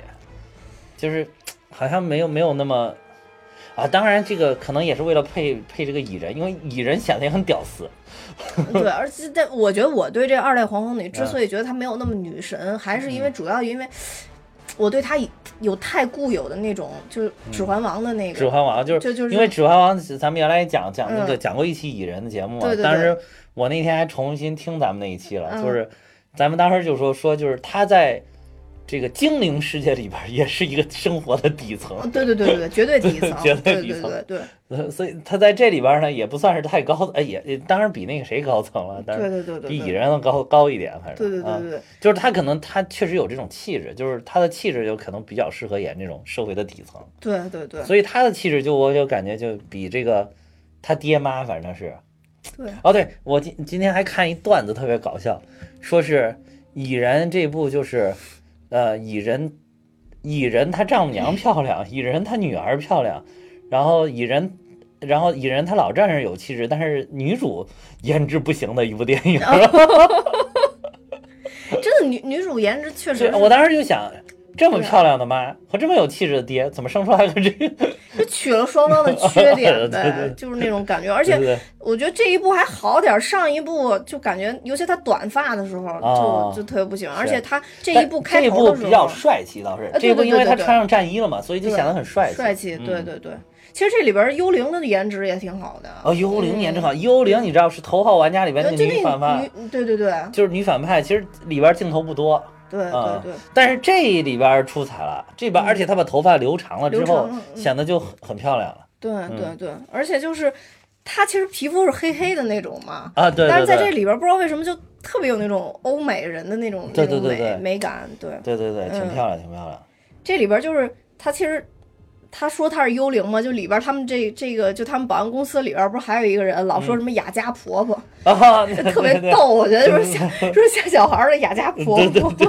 就是好像没有没有那么啊。当然，这个可能也是为了配配这个蚁人，因为蚁人显得也很屌丝。对，(laughs) 而且但我觉得我对这二代黄蜂女嗯之所以觉得她没有那么女神，还是因为主要因为我对他有太固有的那种，就是《指环王》的那个。指环王就是就就是因为指环王，咱们原来也讲讲那个嗯讲过一期蚁人的节目嘛对对，对当时我那天还重新听咱们那一期了，嗯就是咱们当时就说说就是他在这个精灵世界里边也是一个生活的底层，哦对对对对对，绝对底层，(laughs) 绝对对底层对对对呃所以他在这里边呢也不算是太高，哎也也当然比那个谁高层了，但对是对对对对。比蚁人要高高一点，反正对对对对，就是他可能他确实有这种气质，就是他的气质就可能比较适合演这种社会的底层，对对对所以他的气质就我就感觉就比这个他爹妈反正是。对，哦，对我今今天还看一段子特别搞笑，说是蚁人这部就是，呃，蚁人，蚁人他丈母娘漂亮，蚁人他女儿漂亮，然后蚁人，然后蚁人他老丈人有气质，但是女主颜值不行的一部电影。(laughs) 真的女女主颜值确实我当时就想。这么漂亮的妈和这么有气质的爹，怎么生出来个这个？(laughs) 就取了双方的 (laughs) 缺点对对呗，就是那种感觉。而且我觉得这一部还好点儿，上一部就感觉，尤其他短发的时候哦就就特别不喜欢。而且他这一部开头的时部比较帅气，倒是这部因为他穿上战衣了嘛，所以就显得很帅气。帅气，对嗯对对。其实这里边幽灵的颜值也挺好的。哦，幽灵颜值好，幽灵你知道是《头号玩家》里边那呃就个女反派，对对对就是女反派，其实里边镜头不多，对啊对对，但是这里边出彩了，这边而且她把头发留长了之后显得就很很漂亮了对嗯对对，而且就是她其实皮肤是黑黑的那种嘛，啊！对但是在这里边不知道为什么就特别有那种欧美人的那种对那种美对对对美感，对。对对对，挺嗯漂亮，挺漂亮。这里边就是她其实他说他是幽灵嘛，就里边他们这这个就他们保安公司里边不是还有一个人老说什么雅家婆婆，啊，(laughs) 特别逗，我觉得就是吓就是吓小孩儿的雅家婆婆。(laughs)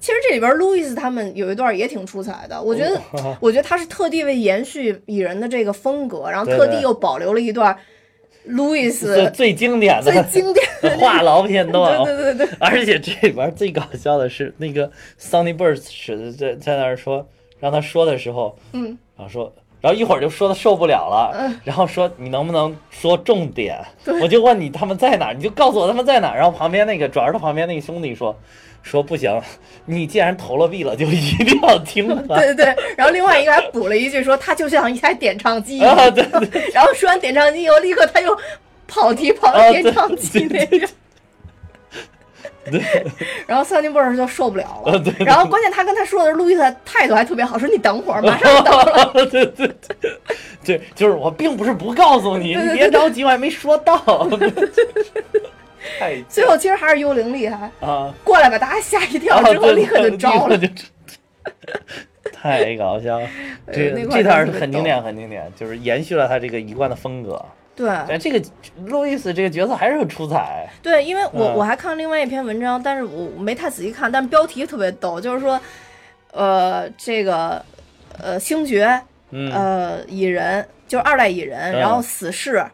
其实这里边路易斯他们有一段也挺出彩的，我觉得，我觉得他是特地为延续蚁人的这个风格，然后特地又保留了一段路易最斯最经典的最经典的 (laughs) 话痨片段，对对对对，而且这里边最搞笑的是那个 Sunny Bird 是在在那儿说，让他说的时候，嗯，然后说，然后一会儿就说的受不了了，嗯然后说你能不能说重点？我就问你他们在哪儿，你就告诉我他们在哪儿。然后旁边那个主要是他旁边那个兄弟说说不行，你既然投了币了，就一定要听话。对对对，然后另外一个还补了一句说他就像一台点唱机，啊，对对 (laughs) 然后说完点唱机以后，立刻他又跑题跑到啊点唱机那边。对，然后三金波尔就受不了啊了，然后关键他跟他说的是路易斯态度还特别好，说你等会儿，马上到了。(laughs) 对对对对，就是我并不是不告诉你，对对你别着急，我还没说到。(laughs) 太最后其实还是幽灵厉害，啊，过来把大家吓一跳，之后立刻就招了。就太搞笑了，这这段很经典，很经典，就是延续了他这个一贯的风格。对但这个路易斯这个角色还是很出彩，对，因为我、嗯我还看另外一篇文章，但是我我没太仔细看，但是标题特别逗，就是说，呃，这个呃星爵嗯，呃蚁人就是二代蚁人，嗯然后死侍。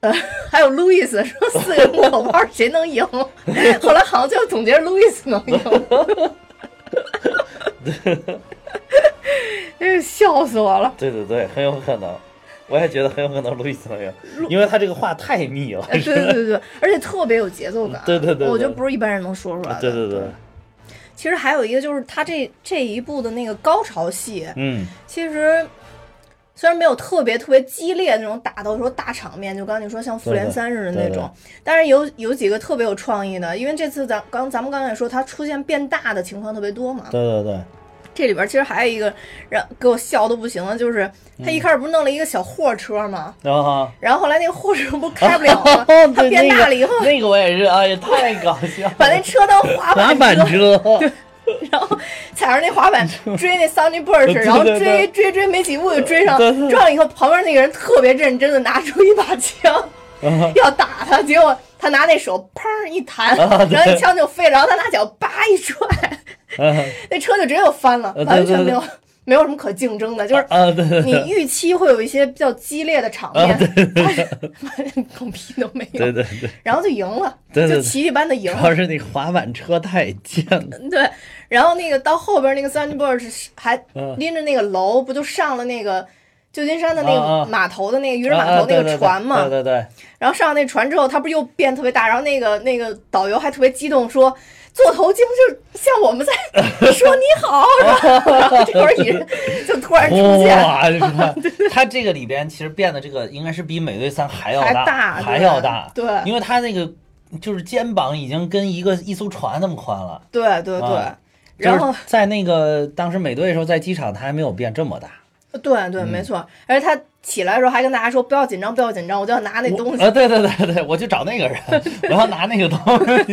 呃，还有路易斯说四个木偶包谁能赢？(laughs) 后来好像就总结路易斯能赢，(laughs) (laughs) 哈哈哈真是笑死我了。对对对，很有可能，我也觉得很有可能路易斯能赢，因为他这个话太密了，哎对对对对，而且特别有节奏感。对对对对。我觉得不是一般人能说出来的。对对对，其实还有一个就是他这这一部的那个高潮戏，嗯，其实虽然没有特别特别激烈那种打斗，说大场面，就刚才你说像复联三似的那对种，但是有有几个特别有创意的，因为这次咱刚咱们刚才也说他出现变大的情况特别多嘛。对对对，这里边其实还有一个让给我笑的不行的，就是他一开始不是弄了一个小货车吗，然后。然后后来那个货车不开不了吗？哦，它，变大了以后，那个我也是，哎呀，太搞笑了，(laughs) 把那车当滑滑板板车，对，然后踩着那滑板追那 Sunny 对然后追追追没几步就追上撞了以后，旁边那个人特别认真的拿出一把枪嗯 (laughs) 要打他，结果他拿那手砰一弹，然后一枪就飞，然后他拿脚叭一踹，嗯那车就直接就翻了，完全没有没有什么可竞争的，就是。啊，对对你预期会有一些比较激烈的场面，(laughs) 狗屁都没有，对对对，然后就赢了，就奇迹般的赢。了主。要是那个滑板车太贱了，对，然后那个到后边那个 Sunny Bird 是还嗯。拎着那个楼，不就上了那个旧金山的那个码头的那个渔人码啊头那个船嘛？对对对，然后上那船之后，他不是又变特别大，然后那个 (laughs) 那个导游还特别激动说。座头鲸就像我们在说你好，然后然后这会儿蚁人就突然出现，哇，(laughs) 这个他这个里边其实变的这个应该是比美队三还要大，还要大，对。因为他那个就是肩膀已经跟一个一艘船那么宽了，对对对。啊，然后在那个当时美队的时候，在机场他还没有变这么大，对对没错，而且他起来的时候还跟大家说不要紧张，不要紧张，我就要拿那东西啊，对对对对，我去找那个人，我要拿那个东西，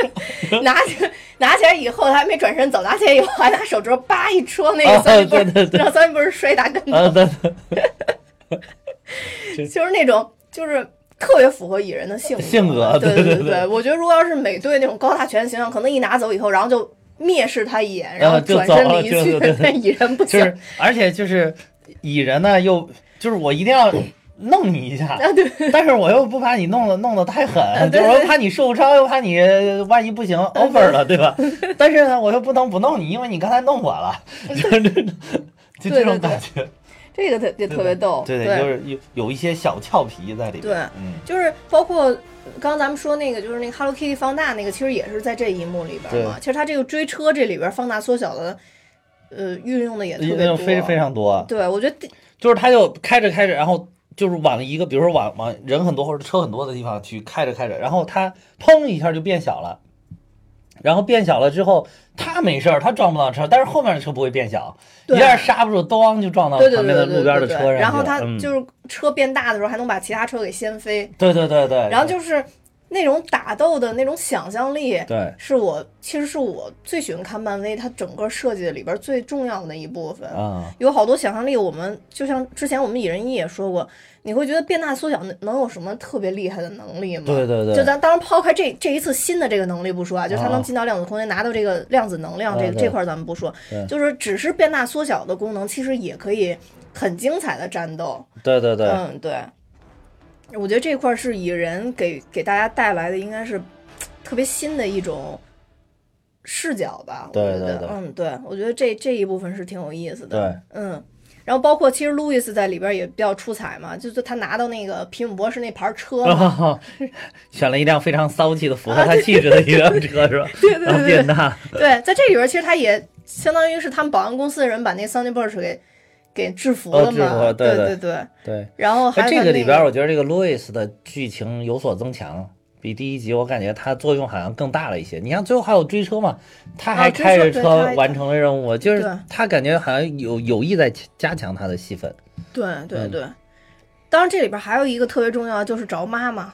(laughs) 拿起拿起来以后，他还没转身走，拿起来以后还拿手指头叭一戳那个哦三对对对。让三不是摔大跟头，啊对对，(laughs) 就是那种就是特别符合蚁人的性格。性格对对对对对。我觉得如果要是美队那种高大全的形象，可能一拿走以后，然后就蔑视他一眼，然后转身离去对对对。但蚁人不行，就是而且就是蚁人呢，又就是我一定要。弄你一下，啊对但是我又不怕你弄得弄得太狠，对 (laughs) 就是我又怕你受伤，又怕你万一不行 over 了，对吧？(laughs) 但是呢，我又不能不弄你，因为你刚才弄我了，(laughs) 就是这种，就这种感觉。这个特也特别逗。对对，就是有有一些小俏皮在里面。对嗯，就是包括刚刚咱们说那个，就是那个 Hello Kitty 放大那个，其实也是在这一幕里边嘛。其实它这个追车这里边放大缩小的，呃，运用的也特别多，非非常多。对，我觉得就是他就开着开着，然后就是往一个，比如说往往人很多或者车很多的地方去开着开着，然后他砰一下就变小了。然后变小了之后，他没事儿，他撞不到车，但是后面的车不会变小，一下刹不住，咣就撞到旁边的路边的车上然后他嗯就是车变大的时候，还能把其他车给掀飞。对对对对。然后就是那种打斗的那种想象力，对，是我其实是我最喜欢看漫威它整个设计的里边最重要的一部分。啊，有好多想象力，我们就像之前我们蚁人一也说过，你会觉得变大缩小能能有什么特别厉害的能力吗？对对对就咱当然抛开这这一次新的这个能力不说啊，就它啊能进到量子空间，拿到这个量子能量，这这块儿咱们不说，就是只是变大缩小的功能，其实也可以很精彩的战斗。对对对，嗯，对，我觉得这块儿是蚁人给给大家带来的，应该是特别新的一种视角吧。我对对对嗯，对，我觉得这这一部分是挺有意思的。对，嗯。然后包括其实路易斯在里边也比较出彩嘛，就是他拿到那个皮姆博士那牌车嘛，(laughs) 选了一辆非常骚气的、符合他气质的一辆车，是吧？对对对然后变大，对，在这里边其实他也相当于是他们保安公司的人把那 Sunny Birch 给给制服了哦制服嘛，了对对对对。然后还这个里边，我觉得这个路易斯的剧情有所增强，比第一集我感觉它作用好像更大了一些。你看最后还有追车嘛，他还开着车完成了任务，就是他感觉好像有有意在加强他的戏份。对对嗯。对，当然这里边还有一个特别重要，就是找妈妈，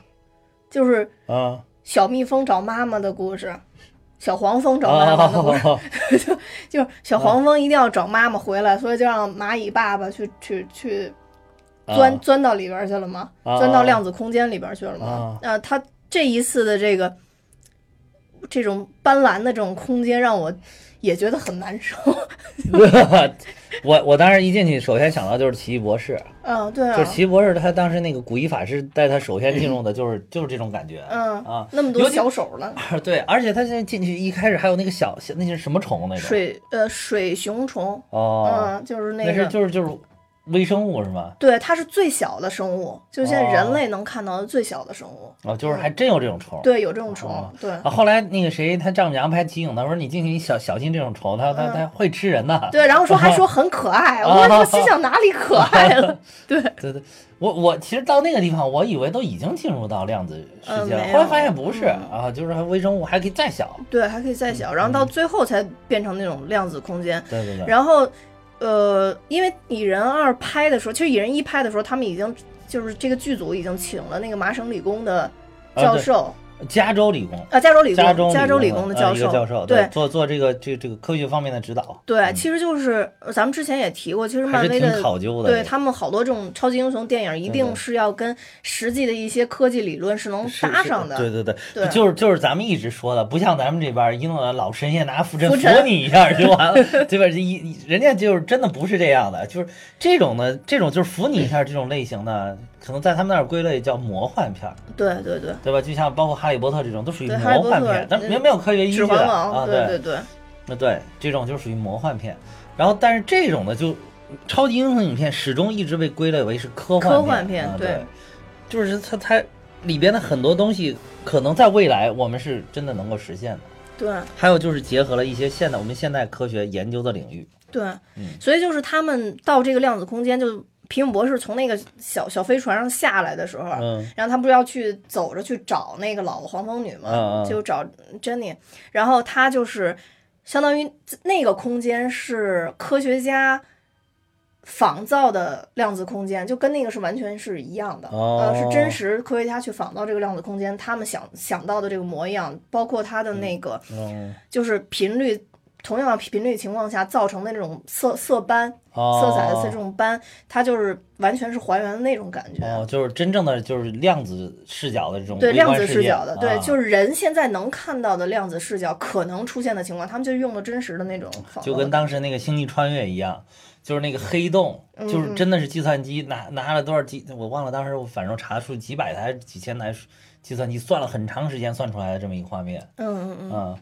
就是啊，小蜜蜂找妈妈的故事，小黄蜂找妈妈的故事，(laughs) 就，就是小黄蜂一定要找妈妈回来，所以就让蚂蚁爸爸去去去钻、啊。钻到里边儿去了嘛，啊。钻到量子空间里边儿去了嘛啊。呃，他这一次的这个这种斑斓的这种空间，让我也觉得很难受。(laughs) 我我当时一进去，首先想到就是奇异博士，嗯，(laughs) 对啊。就是，奇异博士他当时那个古一法师带他首先进入的就是 (laughs) 就是这种感觉，嗯啊，那么多小手呢，对，而且他现在进去一开始还有那个小小那是什么虫那种，水呃水熊虫，哦，嗯，就是那那个。是就是就是微生物是吗？对，它是最小的生物，就现在哦人类能看到的最小的生物。哦，就是还真有这种虫。对，有这种虫哦，对啊，后来那个谁，他丈母娘不还提醒他说：“你进去你小小心这种虫，它它它会吃人的。对，然后说还说很可爱，哦 (laughs) 我说心想哪里可爱了？(laughs) 对，对对，我我其实到那个地方，我以为都已经进入到量子世界了，后来发现不是、嗯啊，就是还微生物还可以再小。对，还可以再小，然后到最后才变成那种量子空间。对对对，然后，呃，因为蚁人二拍的时候，其实蚁人一拍的时候，他们已经就是这个剧组已经请了那个麻省理工的教授，加州理工，啊，加州理工，加州加州理工工的教授，呃教授，对。做做这个这这个科学方面的指导，对，嗯。其实就是呃咱们之前也提过，其实漫威的考究的。对他们好多这种超级英雄电影，一定是要跟实际的一些科技理论是能搭上的。对对对，对。就是就是咱们一直说的，不像咱们这边儿一弄老神仙拿符针符针符你一下就完了，(laughs) 对吧？一一人家就是真的不是这样的，就是这种呢，这种就是扶你一下这种类型的，可能在他们那儿归类叫魔幻片儿，对对对，对吧？就像包括哈利波特这种都属于魔幻片，但嗯没没有科学依据的，啊，对。对对，那对这种就属于魔幻片，然后但是这种呢就超级英雄影片始终一直被归类为是科幻科幻片对啊对，就是它它里边的很多东西可能在未来我们是真的能够实现的。对。还有就是结合了一些现代我们现代科学研究的领域，对。嗯，所以就是他们到这个量子空间，就皮姆博士从那个小小飞船上下来的时候，嗯。然后他不是要去走着去找那个老黄蜂女嘛，就找 Jenny，然后他就是相当于那个空间是科学家仿造的量子空间，就跟那个是完全是一样的，哦。呃，是真实科学家去仿造这个量子空间，他们想想到的这个模样，包括它的那个嗯就是频率。同样的频率情况下造成的那种色色斑、哦。色彩的这种斑，它就是完全是还原的那种感觉。哦，就是真正的就是量子视角的这种对量子视角的，对，啊。就是人现在能看到的量子视角可能出现的情况，他们就用了真实的那种就跟当时那个星际穿越一样，就是那个黑洞，嗯就是真的是计算机拿拿了多少几，我忘了当时我反正查出几百台几千台计算机算了很长时间算出来的这么一个画面，嗯嗯嗯，嗯，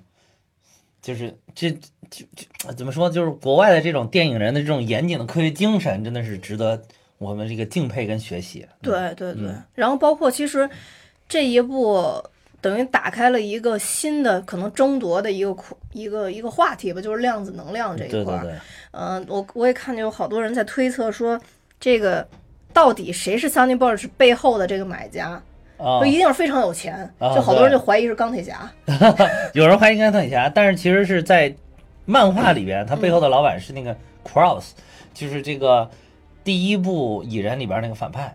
就是这就就怎么说，就是国外的这种电影人的这种严谨的科学精神，真的是值得我们这个敬佩跟学习。对对对嗯。然后包括其实这一部等于打开了一个新的可能争夺的一个一个一个话题吧，就是量子能量这一块儿。对对对，嗯，我我也看见有好多人在推测说，这个到底谁是 Sunny Birch 背后的这个买家？啊就，一定是非常有钱，啊就好多人就怀疑是钢铁侠。(laughs) 有人怀疑钢铁侠，但是其实是在漫画里边，他背后的老板是那个 Cross，、就是这个第一部蚁人里边那个反派，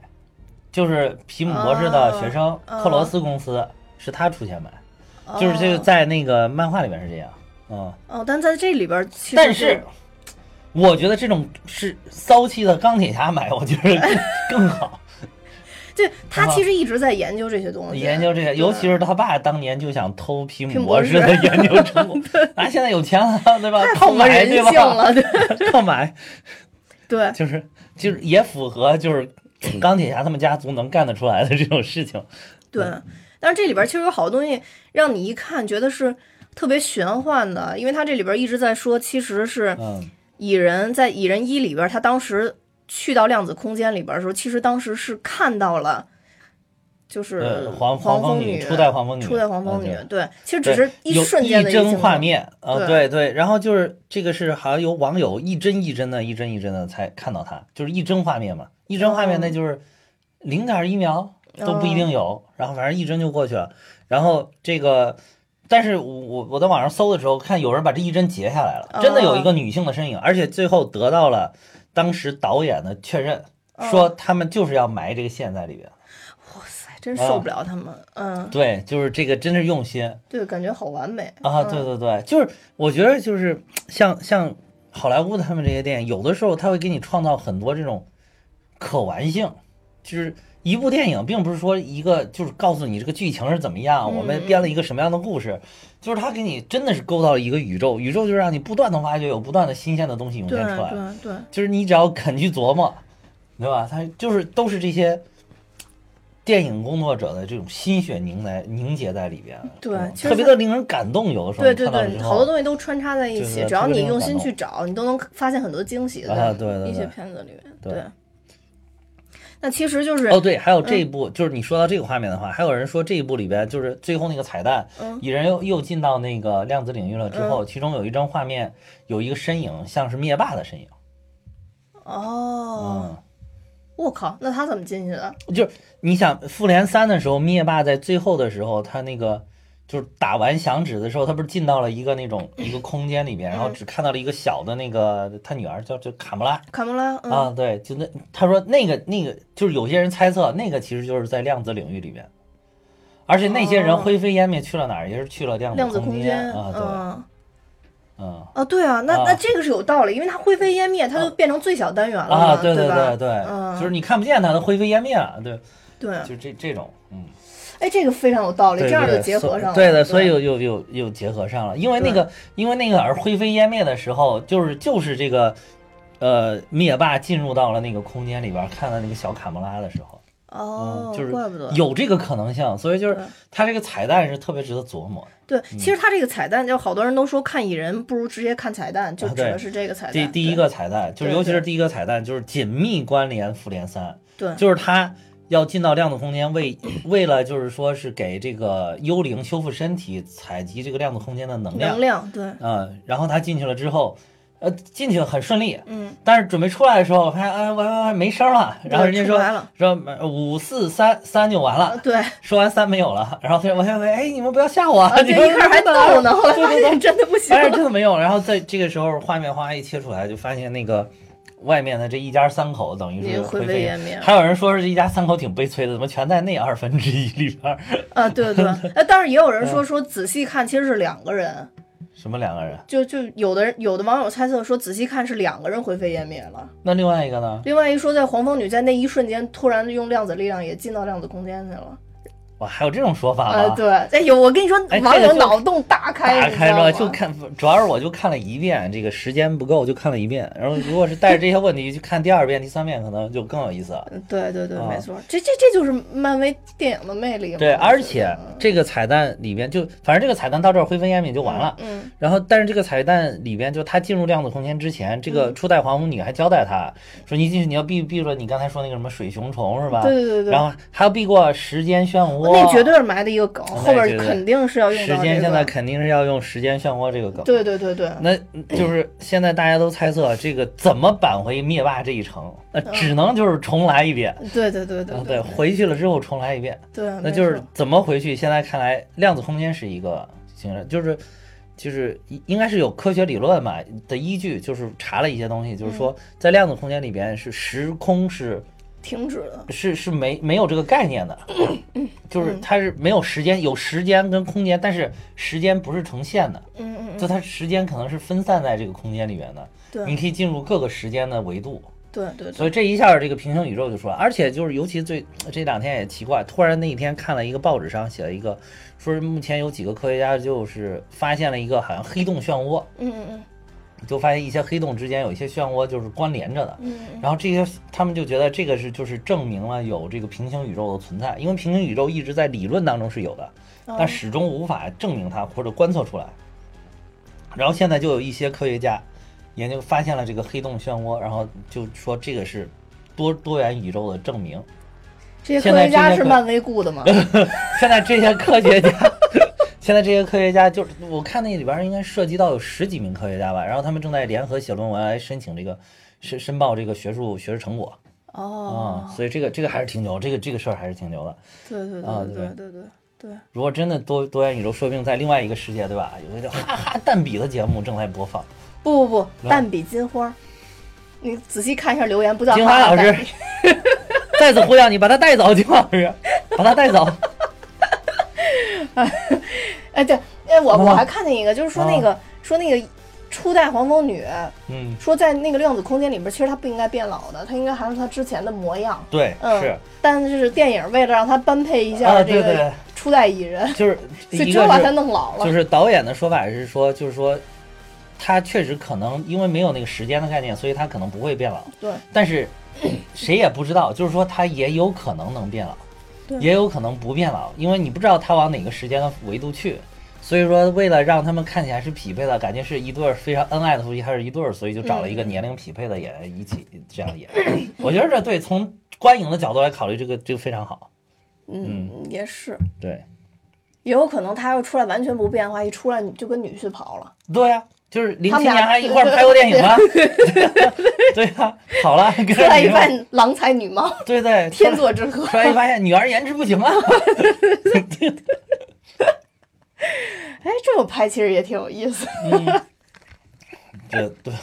就是皮姆博士的学生、哦克罗斯公司，是他出钱买，就是这个哦在那个漫画里边是这样，嗯，哦，但在这里边其实但是。我觉得这种是骚气的钢铁侠买，我觉得更 (laughs) 更好。对他其实一直在研究这些东西，研究这些，尤其是他爸当年就想偷皮博士的研究成果，(laughs) 啊，现在有钱了，对吧？太靠买人对吧？性了，对靠买，(laughs) 对就是就是也符合就是钢铁侠他们家族能干得出来的这种事情。对。但是这里边其实有好多东西让你一看觉得是特别玄幻的，因为他这里边一直在说，其实是嗯，蚁人在蚁人一里边，他当时去到量子空间里边儿的时候，其实当时是看到了。就是呃黄黄蜂女，初代黄蜂女，初代黄蜂女嗯，对，其实只是一瞬间的一帧画面啊，对对对，然后就是这个是好像有网友一帧一帧的，一帧一帧的才看到它，就是一帧画面嘛，一帧画面哦那就是零点一秒都不一定有，然后反正一帧就过去了，然后这个。但是我我我在网上搜的时候，看有人把这一帧截下来了，真的有一个女性的身影，而且最后得到了当时导演的确认，说他们就是要埋这个线在里边。哇塞，真受不了他们。嗯，对，就是这个真是用心对，感觉好完美啊！嗯对对对，就是我觉得就是像像好莱坞他们这些电影，有的时候他会给你创造很多这种可玩性，就是。一部电影并不是说一个就是告诉你这个剧情是怎么样，我们编了一个什么样的故事，就是他给你真的是构造了一个宇宙，宇宙就是让你不断的挖掘，有不断的新鲜的东西涌现出来。对对，就是你只要肯去琢磨，对吧？它就是都是这些电影工作者的这种心血凝来凝结在里边，对特别的令人感动。有的时候对对对，好多东西都穿插在一起，只要你用心去找，你都能发现很多惊喜的啊对一些片子里面。对对，那其实就是哦，对，还有这一嗯部，就是你说到这个画面的话，还有人说这一部里边就是最后那个彩蛋，嗯蚁人又又进到那个量子领域了之后，其中有一张画面有一个身影，像是灭霸的身影。哦，嗯，我靠，那他怎么进去的？就是你想复联三的时候，灭霸在最后的时候，他那个就是打完响指的时候，他不是进到了一个那种一个空间里边，然后只看到了一个小的那个他女儿叫叫卡莫拉。卡莫拉，嗯，啊，对，就那他说那个那个就是有些人猜测那个其实就是在量子领域里边，而且那些人哦。灰飞烟灭去了哪儿，也是去了量量子空空间，啊，对，嗯。嗯。啊，对啊，那啊。那这个是有道理，因为它灰飞烟灭，它就变成最小单元了啊，嘛对对吧？对对，嗯。就是你看不见它，它灰飞烟灭了，对，对，就这这种，嗯。哎，这个非常有道理，对这样就结合上了。对的，所以又又又又结合上了，因为那个因为那个而灰飞烟灭的时候，就是就是这个，呃，灭霸进入到了那个空间里边，看到那个小卡莫拉的时候，哦嗯，，就是怪不得有这个可能性，所以就是对他这个彩蛋是特别值得琢磨的。对，其实它这个彩蛋，就好多人都说看蚁人不如直接看彩蛋，就指的是这个彩蛋。第第一个彩蛋就是，尤其是第一个彩蛋，就是紧密关联复联三，对就是他要进到量子空间，为为了就是说是给这个幽灵修复身体，采集这个量子空间的能量。能，量，对，嗯，然后他进去了之后，呃，进去很顺利，嗯，但是准备出来的时候，发现哎，喂喂喂，没声了，然后人家说说呃五四三三就完了，对，说完三没有了，然后他说喂喂喂，哎，你们不要吓我啊，啊，你们这一开始还逗呢，后来发现真的不行但是真的没有，然后在这个时候画面哗一切出来，就发现那个外面的这一家三口等于是也灰飞飞烟灭还有人说是这一家三口挺悲催的，怎么全在那二分之一里边儿？啊，对对，呃，(laughs) 但是也有人说说仔细看其实是两个人，什么两个人？就就有的人有的网友猜测说仔细看是两个人灰飞烟灭了，那另外一个呢？另外一说在黄蜂女在那一瞬间突然用量子力量也进到量子空间去了。哇，还有这种说法呃，吗？对，哎有我跟你说哎，网友脑洞大开，打开是吧？就看，主要是我就看了一遍，这个时间不够就看了一遍。然后如果是带着这些问题去看第二遍、第三遍，可能就更有意思了。嗯对对对，啊没错，这这这就是漫威电影的魅力。对，而且这个彩蛋里边就，反正这个彩蛋到这儿灰飞烟灭就完了。嗯，然后，但是这个彩蛋里边，就他进入量子空间之前，这嗯个初代黄蜂女还交代他说：“你进去你要避避着你刚才说那个什么水熊虫是吧？对对对对，然后还要避过时间漩涡。那绝对是埋的一个梗，后边肯定是要用到这个。时间现在肯定是要用时间漩涡这个梗。对对对对，那就是现在大家都猜测这个怎么扳回灭霸这一城，那只能就是重来一遍。对对对对啊，对，回去了之后重来一遍，对，那就是怎么回去？现在看来，量子空间是一个形式，就是就是应应该是有科学理论嘛的依据，就是查了一些东西，就是说在量子空间里边是时空是停止了。是是没没有这个概念的，(coughs) 就是嗯。它是没有时间，有时间跟空间，但是时间不是呈现的，嗯嗯嗯，就它时间可能是分散在这个空间里面的，你可以进入各个时间的维度。对对对，所以这一下这个平行宇宙就出来，而且就是尤其最这两天也奇怪，突然那一天看了一个报纸上写了一个，说是目前有几个科学家就是发现了一个好像黑洞漩涡，嗯嗯就发现一些黑洞之间有一些漩涡就是关联着的，嗯嗯然后这些他们就觉得这个是就是证明了有这个平行宇宙的存在，因为平行宇宙一直在理论当中是有的，嗯，但始终无法证明它或者观测出来。然后现在就有一些科学家研究发现了这个黑洞漩涡，然后就说这个是多多元宇宙的证明。这些科学家是漫威雇的吗？(laughs) 现在这些科学家，现在这些科学家就是我看那里边应该涉及到有十几名科学家吧，然后他们正在联合写论文来申请这个申申报这个学术学术成果啊、哦，所以这个这个还是挺牛，这个这个事儿还是挺牛的。对对啊对对对对对，如果真的多多元宇宙，说不定在另外一个世界，对吧？有一个叫哈哈蛋比的节目正在播放。不不不，蛋比金花，你仔细看一下留言，不叫金花老师 (laughs) 再次呼叫你，把他带走，金花老师。把他带走。(laughs) 哎，对，哎，我啊我还看见一个，就是说那个说那个初代黄蜂女，嗯，说在那个量子空间里边，其实她不应该变老的，她应该还是她之前的模样。对，嗯，是，但是电影为了让她般配一下啊，这个初代蚁人，就是 (laughs) 所以一个只好把她弄老了。就是导演的说法是说，就是说。他确实可能因为没有那个时间的概念，所以他可能不会变老。对，但是 (clears throat) 谁也不知道，就是说他也有可能能变老，对也有可能不变老，因为你不知道他往哪个时间的维度去。所以说，为了让他们看起来是匹配的，感觉是一对儿非常恩爱的夫妻，还是一对儿，所以就找了一个年龄匹配的演员一起这样演。(coughs) 我觉得这对从观影的角度来考虑，这个这个非常好。嗯，也是，对，也有可能他要出来完全不变的话，一出来就跟女婿跑了。对呀、就是零七年还一块儿拍过电影吗。对呀、(laughs) 好了，跟出来一你们番郎才女貌，对对，(laughs) 天作之合。突然发现女儿颜值不行了。(laughs) 哎，这么拍其实也挺有意思。这对，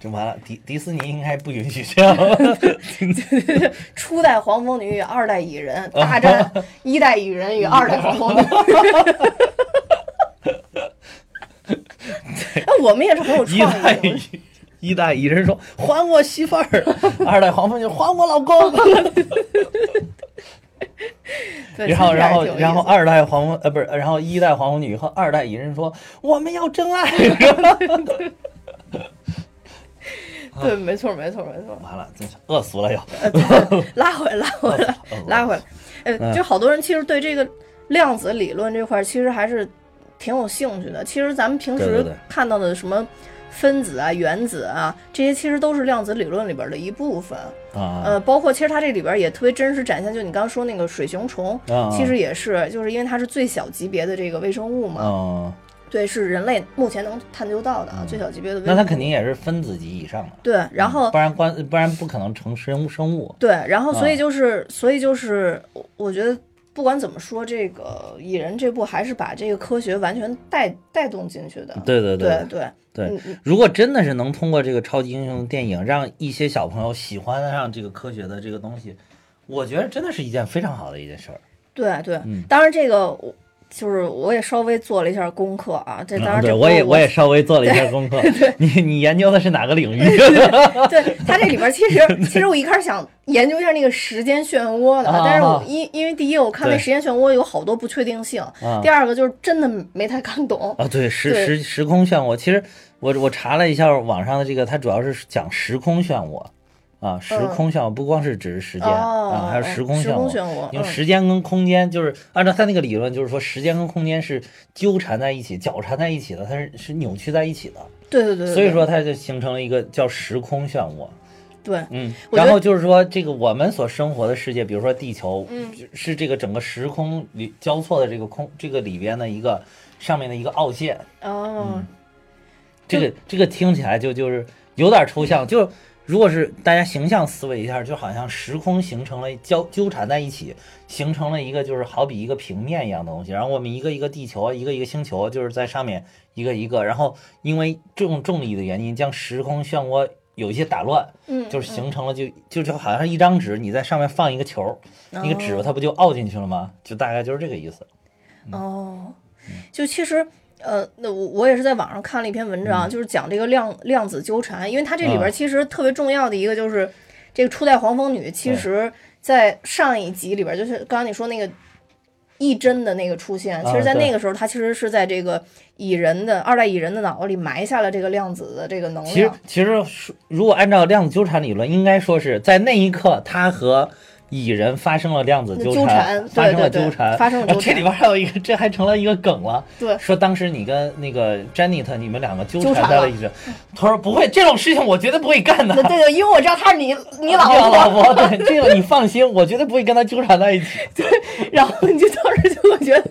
就完了，迪迪士尼应该不允许这样。初代黄蜂女与二代蚁人大战一代蚁人与二代黄蜂女。(laughs) 哎，我们也是很有创意的。一代蚁人说：“还我媳妇儿。(laughs) ”二代黄蜂就还我老公。(laughs) 对然后，然后，然后二代黄蜂呃不是，然后一代黄蜂女和二代蚁人说：“我们要真爱。对，没错，没错，没错。”完了，真是饿死了又。拉回来，拉回来，拉回来。嗯呃，就好多人其实对这个量子理论这块其实还是挺有兴趣的。其实咱们平时看到的什么分子啊、原子啊，这些其实都是量子理论里边的一部分。啊，呃，包括其实它这里边也特别真实展现，就你刚刚说那个水熊虫，啊其实也是，就是因为它是最小级别的这个微生物嘛，嗯，对，是人类目前能探究到的啊，最小级别的微生物。那它肯定也是分子级以上的，对，然后不然关不然不可能成生物生物。对，然后所以啊就是，所以就是，我我觉得不管怎么说，这个蚁人这部还是把这个科学完全带带动进去的。对对对对对嗯嗯如果真的是能通过这个超级英雄的电影，让一些小朋友喜欢上这个科学的这个东西，我觉得真的是一件非常好的一件事儿。对对嗯当然这个我就是我也稍微做了一下功课啊，这当然这我也我也稍微做了一下功课。你你研究的是哪个领域？对它这里边其实其实我一开始想研究一下那个时间漩涡的，啊但是我啊因因为第一我看那时间漩涡有好多不确定性，啊第二个就是真的没太看懂。啊，对，时时时空漩涡。其实我我查了一下网上的这个，它主要是讲时空漩涡啊，时空漩涡不光是指是时间、啊，还有时空时漩涡。因为嗯时间跟空间就是按照他那个理论，就是说时间跟空间是纠缠在一起、绞缠在一起的，它是是扭曲在一起的，对对对所以说它就形成了一个叫时空漩涡。对嗯，然后就是说这个我们所生活的世界，比如说地球，嗯是这个整个时空里交错的这个空这个里边的一个上面的一个凹陷。哦，这个这个听起来就就是有点抽象，就如果是大家形象思维一下，就好像时空形成了交纠缠在一起，形成了一个就是好比一个平面一样的东西，然后我们一个一个地球，一个一个星球，就是在上面一个一个，然后因为重重力的原因，将时空漩涡有一些打乱，嗯，就是形成了就就就好像是一张纸，你在上面放一个球，那个纸它不就凹进去了吗？就大概就是这个意思。哦，就其实。呃，那我我也是在网上看了一篇文章，就是讲这个量量子纠缠，因为它这里边其实特别重要的一个就是这个初代黄蜂女，其实在上一集里边，就是刚刚你说那个一针的那个出现，其实，在那个时候，它其实是在这个蚁人的二代蚁人的脑子里埋下了这个量子的这个能其实。其实说如果按照量子纠缠理论，应该说是在那一刻，他和蚁人发生了量子纠纠缠对发生了纠缠，发生了纠缠 (laughs) 这里边还有一个，这还成了一个梗了。对说当时你跟那个 Janet 你们两个纠纠缠在了一起，他说不会，这种事情我绝对不会干的。对对对，因为我知道他是你你老你老婆，对这个你放心，我绝对不会跟他纠缠在一起。对然后你就当时就会觉得，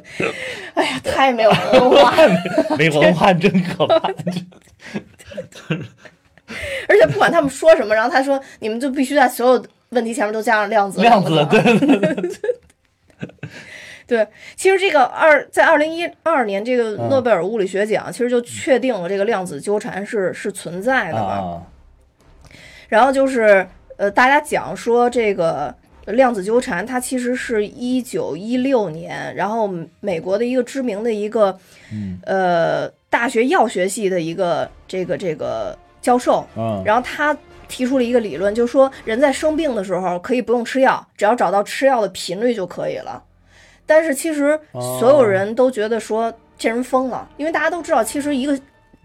哎呀，太没有文化了。(laughs) 没文化真可怕。(laughs) 而且不管他们说什么，然后他说你们就必须在所有问题前面都加上量子。量子，对对对，(laughs) 对，其实这个二在二零一二年这个嗯。诺贝尔物理学奖，其实就确定了这个量子纠缠是是存在的嘛。啊。然后就是呃，大家讲说这个量子纠缠，它其实是一九一六年，然后美国的一个知名的一个，嗯。呃，大学药学系的一个这个这个教授，嗯。然后他提出了一个理论，就是说人在生病的时候可以不用吃药，只要找到吃药的频率就可以了。但是其实哦所有人都觉得说这人疯了，因为大家都知道，其实一个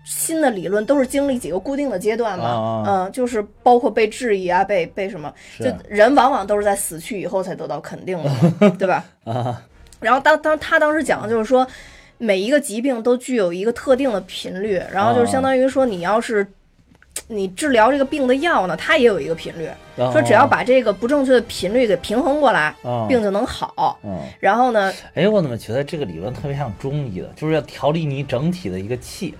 新的理论都是经历几个固定的阶段嘛，啊嗯，就是包括被质疑啊，被被什么，就人往往都是在死去以后才得到肯定的，(laughs) 对吧？啊然后当当他当时讲的就是说，每一个疾病都具有一个特定的频率，然后就是相当于说你要是。你治疗这个病的药呢，它也有一个频率，哦。说只要把这个不正确的频率给平衡过来，哦。病就能好。嗯，然后呢，哎，我怎么觉得这个理论特别像中医的，就是要调理你整体的一个气，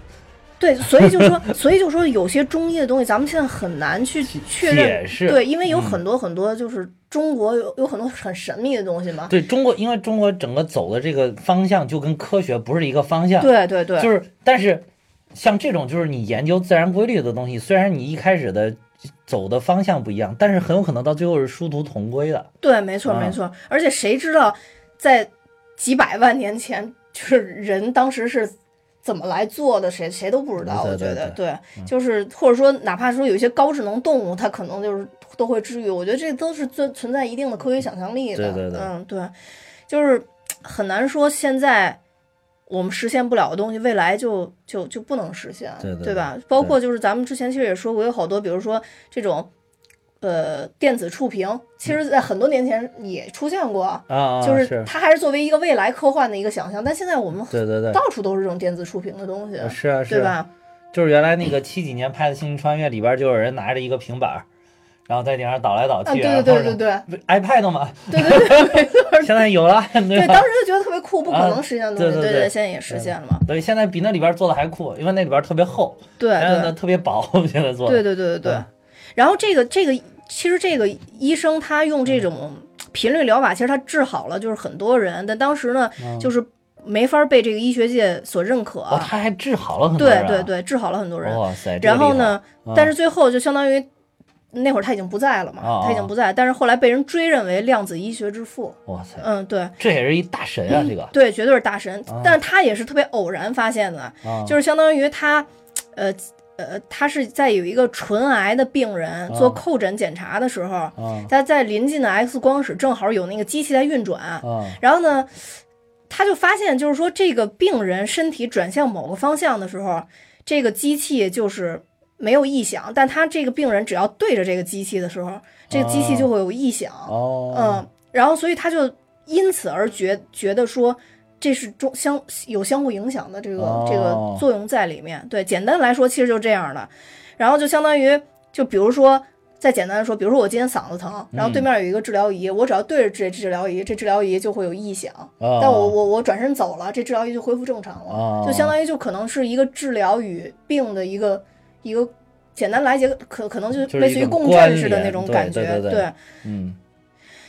对，所以就说，(laughs) 所以就说有些中医的东西，咱们现在很难去确认，对，因为有嗯。很多很多就是中国有有很多很神秘的东西嘛。对中国，因为中国整个走的这个方向就跟科学不是一个方向，对对对，就是但是像这种就是你研究自然规律的东西，虽然你一开始的走的方向不一样，但是很有可能到最后是殊途同归的。对，没错啊没错。而且谁知道在几百万年前，就是人当时是怎么来做的，谁谁都不知道。对我觉得，对，就是或者说，哪怕说有一些高智能动物，它可能就是都会治愈。我觉得这都是存存在一定的科学想象力的。对对对嗯，对，就是很难说现在。我们实现不了的东西，未来就就就不能实现，对对吧？包括就是咱们之前其实也说过，有好多，比如说这种，呃，电子触屏，其实在很多年前也出现过，就是是。它还是作为一个未来科幻的一个想象，但现在我们对对对，到处都是这种电子触屏的东西，是啊是啊，对吧？就是原来那个七几年拍的《星际穿越》里边就有人拿着一个平板儿，然后在顶上倒来倒啊，去，对对对对对对，iPad 嘛，对对对没错 (laughs) 现在有了，对对，当时就觉得特别酷，不可能实现的东西，啊对对对现在也实现了嘛，对，现在比那里边做的还酷，因为那里边特别厚，对特别薄，现在做的，对对对对对嗯。然后这个这个，其实这个医生他用这种频率疗法，其实他治好了就是很多人，但当时呢，就是没法被这个医学界所认可。他还治好了很多人、啊，对对对，治好了很多人。哇塞，然后呢，嗯但是最后就相当于那会儿他已经不在了嘛，哦他已经不在，但是后来被人追认为量子医学之父。哇塞，嗯，对这也是一大神啊，这个对，绝对是大神。但是他也是特别偶然发现的，啊，就是相当于他，呃呃，他是在有一个唇癌的病人做哦叩诊检查的时候，啊他在临近的 X 光室正好有那个机器在运转，啊然后呢，他就发现，就是说这个病人身体转向某个方向的时候，这个机器就是没有异响，但他这个病人只要对着这个机器的时候，这个机器就会有异响。哦，嗯，然后所以他就因此而觉觉得说。这是中相有相互影响的这个、这个哦作用在里面。对，简单来说，其实就这样的。然后就相当于，就比如说，再简单的说，比如说我今天嗓子疼，然后对面有一个治疗仪，我只要对着这治疗仪，这治疗仪就会有异响。哦但我我我转身走了，这治疗仪就恢复正常了，哦就相当于就可能是一个治疗与病的一个一个简单来解，可可能就就是类似于共振似的那种感觉，对对对嗯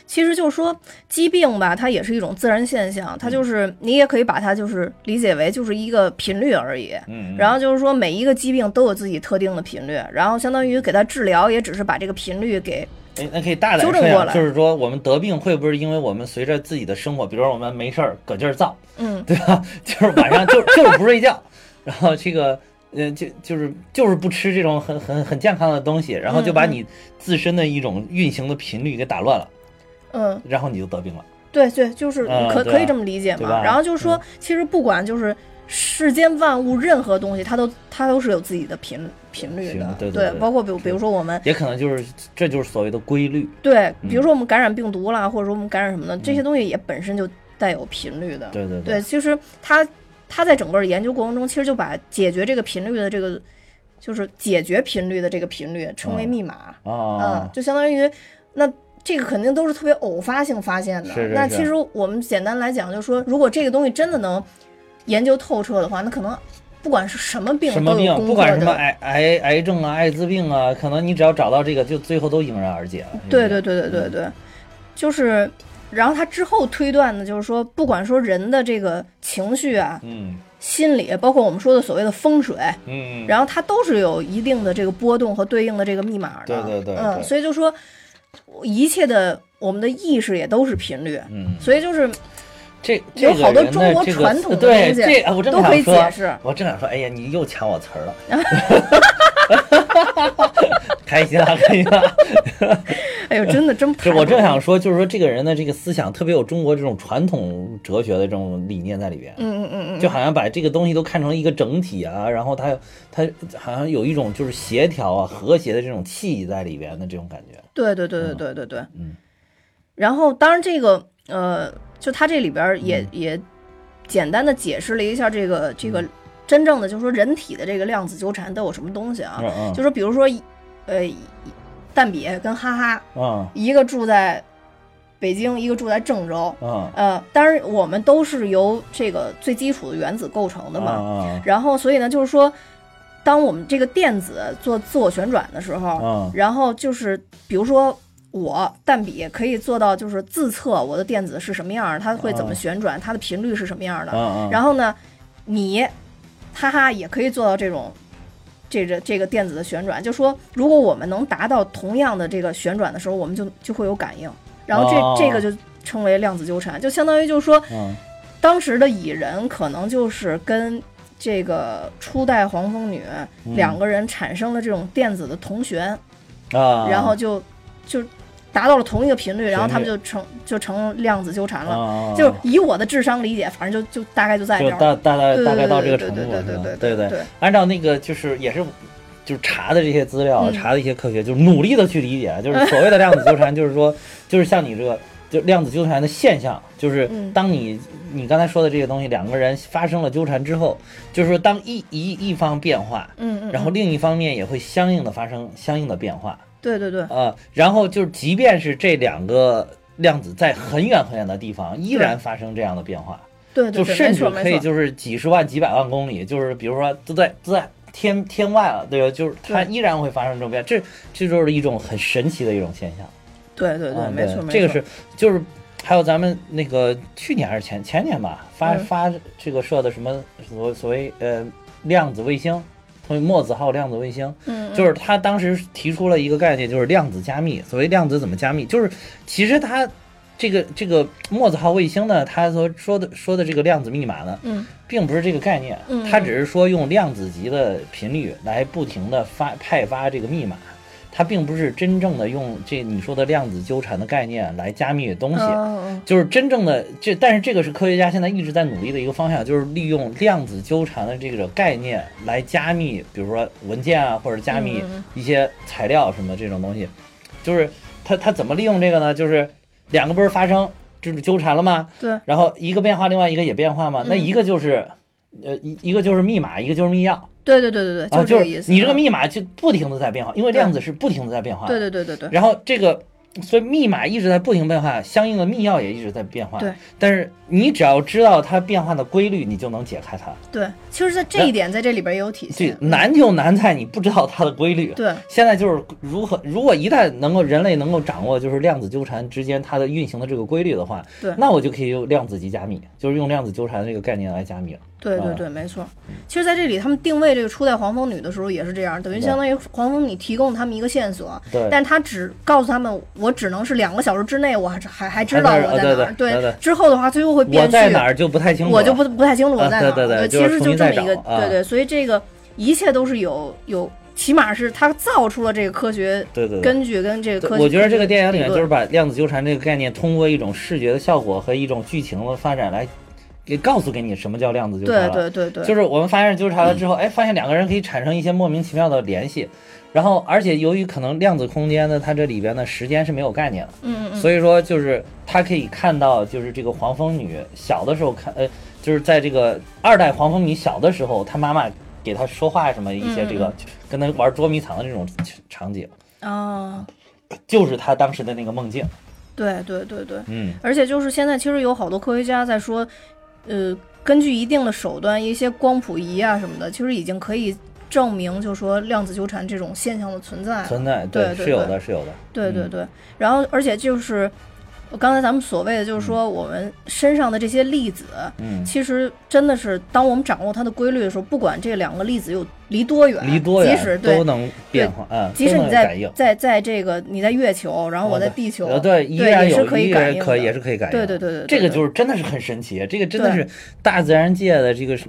其实就是说，疾病吧，它也是一种自然现象，它就是你也可以把它就是理解为就是一个频率而已。嗯，然后就是说，每一个疾病都有自己特定的频率，然后相当于给它治疗，也只是把这个频率给哎，那可以大胆纠正过来说呀就是说我们得病会不会因为我们随着自己的生活，比如说我们没事儿搁劲儿造，嗯，对吧？(laughs) 就是晚上就就是不睡觉，然后这个。呃，就就是就是不吃这种很很很健康的东西，然后就把你自身的一种运行的频率给打乱了，嗯，然后你就得病了。对对，就是嗯可可以这么理解嘛。然后就是说，其实不管就是世间万物任何东西，它都它都是有自己的频频率的，对对对包括比如比如说我们也可能就是这就是所谓的规律。对，嗯比如说我们感染病毒啦，或者说我们感染什么的，这些东西也本身就带有频率的。对对对，其实他他在整个研究过程中，其实就把解决这个频率的这个，就是解决频率的这个频率称为嗯密码。嗯啊，，就相当于那这个肯定都是特别偶发性发现的。是是是那其实我们简单来讲，就是说，如果这个东西真的能研究透彻的话，那可能不管是什么病什么病，不管什么。癌癌癌症啊、艾滋病啊，可能你只要找到这个，就最后都迎刃而解了。对对对对对对，就是。然后他之后推断的，就是说，不管说人的这个情绪啊、嗯。心理，包括我们说的所谓的风水，嗯，然后它都是有一定的这个波动和对应的这个密码的。对对对嗯，所以就说，一切的我们的意识也都是频率，嗯，所以就是这有好多中国传统的对东西这啊我正都可以想说解释。我正想说，哎呀，你又抢我词儿了，开心啊，(laughs) 开心啊！(laughs) 哎呦，真的真是我正想说，就是说这个人的这个思想特别有中国这种传统哲学的这种理念在里边，嗯嗯嗯嗯，就好像把这个东西都看成一个整体啊，然后他他好像有一种就是协调啊、和谐的这种气息在里边的这种感觉。对对对对对对对，嗯。然后当然这个呃，就他这里边也、嗯也简单的解释了一下这个这个真正的就是说人体的这个量子纠缠都有什么东西啊？嗯嗯就说比如说呃，蛋比跟哈哈，嗯一个住在北京，一个住在郑州。嗯呃，当然我们都是由这个最基础的原子构成的嘛。嗯然后所以呢，就是说，当我们这个电子做自我旋转的时候，嗯然后就是比如说我蛋比可以做到就是自测我的电子是什么样儿，它会怎么嗯旋转，它的频率是什么样儿的。嗯，然后呢，你哈哈也可以做到这种。这个这个电子的旋转，就说如果我们能达到同样的这个旋转的时候，我们就就会有感应，然后这、哦。这个就称为量子纠缠，就相当于就是说，嗯。当时的蚁人可能就是跟这个初代黄蜂女嗯。两个人产生了这种电子的同旋，啊，然后就就达到了同一个频率，然后他们就成就成量子纠缠了。啊，就以我的智商理解，反正就就大概就在这大大概大概到这个程度是吧？对对对对。对。对按照那个就是也是。就是查的这些资料，嗯。查的一些科学，就是努力的去理解，就是所谓的量子纠缠，就是说，(laughs) 就是像你这个，就量子纠缠的现象，就是嗯。当你你刚才说的这些东西，两个人发生了纠缠之后，就是说当一一一方变化，嗯嗯，嗯。然后另一方面也会相应的发生相应的变化，对对对啊，然后就是即便是这两个量子在很远很远的地方，依然发生这样的变化。对对对，就甚至。可以就是几十万、几百万公里，就是比如说都在都在天天外了，对吧？就是它依然会发生这种变，这这就是一种很神奇的一种现象。对对对，嗯没错没错。这个是就是还有咱们那个去年还是前前年吧，发嗯发这个设的什么所所谓呃量子卫星，所谓墨子号量子卫星，嗯，嗯就是他当时提出了一个概念，就是量子加密。所谓量子怎么加密，就是其实他这个这个墨子号卫星呢，他所说的说的这个量子密码呢，嗯并不是这个概念嗯，他只是说用量子级的频率来不停的发派发这个密码，它并不是真正的用这你说的量子纠缠的概念来加密东西。就是真正的这，但是这个是科学家现在一直在努力的一个方向，就是利用量子纠缠的这个概念来加密，比如说文件啊，或者加密一些材料什么这种东西。就是它它怎么利用这个呢？就是两个不是发生就是纠缠了吗？对然后一个变化，另外一个也变化吗？那嗯一个就是，呃，一一个就是密码，一个就是密钥对对对对对，啊，就是这个意思。你这个嗯密码就不停的在变化，因为量子是不停的在变化。对对对对对然后这个，所以密码一直在不停变化，相应的密钥也一直在变化。对，但是你只要知道它变化的规律，你就能解开它。对，其实，在这一点在这里边也有体这现。难就难在你不知道它的规律。对现在就是如何，如果一旦能够人类能够掌握就是量子纠缠之间它的运行的这个规律的话，对那我就可以用量子级加密，就是用量子纠缠这个概念来加密了。啊对对对，没错。其实，在这里他们定位这个初代黄蜂女的时候也是这样，等于相当于黄蜂女提供他们一个线索，对，但他只告诉他们，我只能是两个小时之内，我还还还知道我在哪儿。对对对对之后的话，最后会变我在哪儿就不太清楚，我就不不太清楚我啊在哪儿。对对对其实就这么一个，啊对对，所以这个一切都是有有，起码是他造出了这个科学对对对。根据跟这个科学。我觉得这个电影里面就是把量子纠缠这个概念，通过一种视觉的效果和一种剧情的发展来，给告诉给你什么叫量子纠缠对了。对对对，就是我们发现纠缠了之后，哎，发现两个人可以产生一些莫名其妙的联系，然后而且由于可能量子空间呢，它这里边的时间是没有概念的，嗯所以说就是他可以看到，就是这个黄蜂女小的时候看，呃，就是在这个二代黄蜂女小的时候，她妈妈给她说话什么一些这个嗯跟她玩捉迷藏的这种场景，啊，就是她当时的那个梦境。对对对对，嗯，而且就是现在其实有好多科学家在说，呃，根据一定的手段，一些光谱仪啊什么的，其实已经可以证明，就是说量子纠缠这种现象的存在。存在对对是有对的，是有的。嗯对对对，然后而且就是，刚才咱们所谓的就是说，我们身上的这些粒子，嗯，其实真的是当我们掌握它的规律的时候，不管这两个粒子有离多远，离多远即使对都能变化，嗯，即使你。在在在这个你在月球，然后我在地球，呃，对，依然有，也是可以可也是可以感应。对对对对，这个就是真的是很神奇，这个真的是大自然界的这个是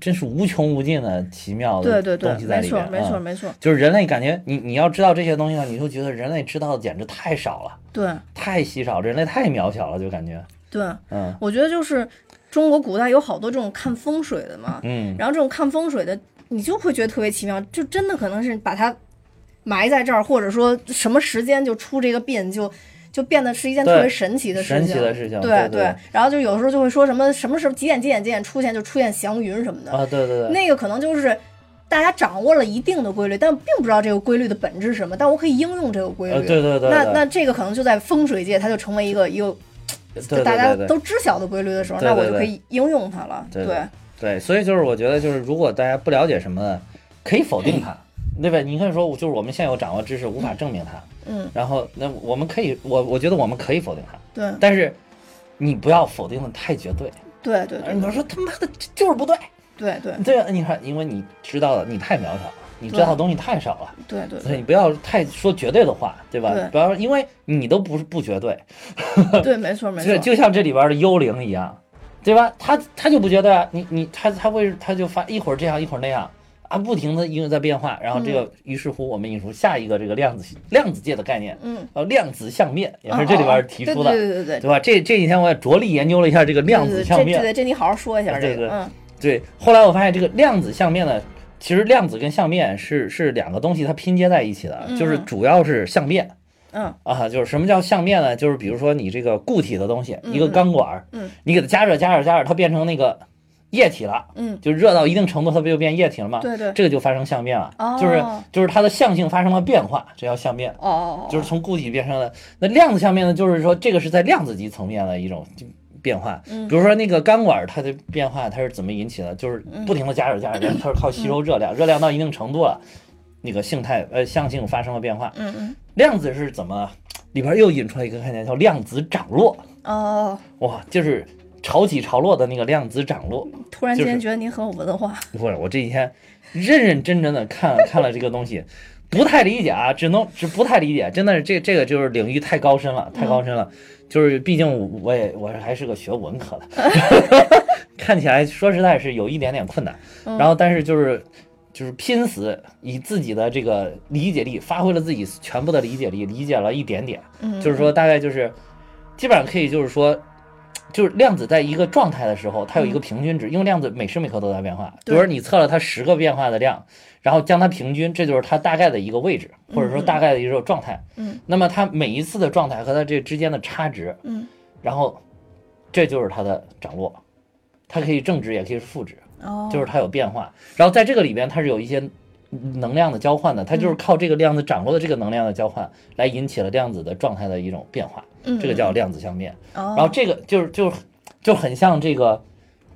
真是无穷无尽的奇妙的对对对东西，在里面。没错没错嗯。没错，就是人类感觉你你要知道这些东西呢，你就觉得人类知道的简直太少了，对。太稀少，人类太渺小了，就感觉，对，嗯。我觉得就是中国古代有好多这种看风水的嘛，嗯，然后这种看风水的，你就会觉得特别奇妙，就真的可能是把它埋在这儿，或者说什么时间就出这个病，就就变得是一件特别神奇的事情。神奇的事情，对。对然后就有时候就会说什么什么时候几点几点几点出现就出现祥云什么的，啊，对对对，那个可能就是。大家掌握了一定的规律，但并不知道这个规律的本质是什么。但我可以应用这个规律。呃，对对对，对那那这个可能就在风水界，它就成为一个一个对对大家都知晓的规律的时候，对对对那我就可以应用它了。对对对，所以就是我觉得，就是如果大家不了解什么的，可以否定它，(clears throat) 对吧？你可以说，就是我们现有掌握知识无法证明它，嗯，然后那我们可以，我我觉得我们可以否定它，对但是你不要否定的太绝对。对对对你说他妈的就是不对，对对。对啊，你看，因为你知道的你太渺小了，你知道的东西太少了，对对所以你不要太说绝对的话，对吧？对。不要，因为你都不是不绝对，(laughs) 对，没错没就错，就像这里边的幽灵一样，对吧？他他就不绝对啊，你你他他会他就发一会儿这样一会儿那样啊，不停的因为在变化，然后这个于是乎我们引出下一个这个量子量子界的概念，嗯，呃，量子相面也是这里边提出的，对对对对。对吧？这这几天我也着力研究了一下这个量子相面，对对这你好好说一下对对。这个，嗯对，后来我发现这个量子相面呢，其实量子跟相面是是两个东西，它拼接在一起的，嗯。就是主要是相变嗯。啊，就是什么叫相面呢？就是比如说你这个固体的东西，嗯。一个钢管儿，嗯。你给它加热加热加热，它变成那个液体了，嗯，就热到一定程度，它不就变液体了吗？对对，这个就发生相变了，哦。就是就是它的相性发生了变化，这叫相变。哦。哦，就是从固体变成了那量子相变呢，就是说这个是在量子级层面的一种变化。嗯比如说那个钢管它的变化，它是怎么引起的？就是嗯不停的加热加热，它是靠吸收热量，热量到一定程度了，那个性态呃向性发生了变化。嗯嗯量子是怎么？里边又引出来一个概念叫量子涨落，哦，哇，就是潮起潮落的那个量子涨落。突然间觉得您很有文化，不是，我这几天认认真真的看 (laughs) 看了这个东西，不太理解啊，只能只不太理解，真的是这这个就是领域太高深了，太高深了。就是毕竟我也我还是个学文科的，(laughs) 看起来说实在是有一点点困难。嗯然后但是就是就是拼死以自己的这个理解力，发挥了自己全部的理解力，理解了一点点。嗯，就是说大概就是基本上可以就是说。就是量子在一个状态的时候，它有一个平均值，因为量子每时每刻都在变化。比如说你测了它十个变化的量，然后将它平均，这就是它大概的一个位置，或者说大概的一个状态。嗯，那么它每一次的状态和它这之间的差值，嗯，然后这就是它的涨落，它可以正值也可以是负值，哦，就是它有变化。然后在这个里边，它是有一些能量的交换的，它就是靠这个量子掌握的这个能量的交换来引起了量子的状态的一种变化，嗯这个叫量子相变。然然后这个就是就就很像这个，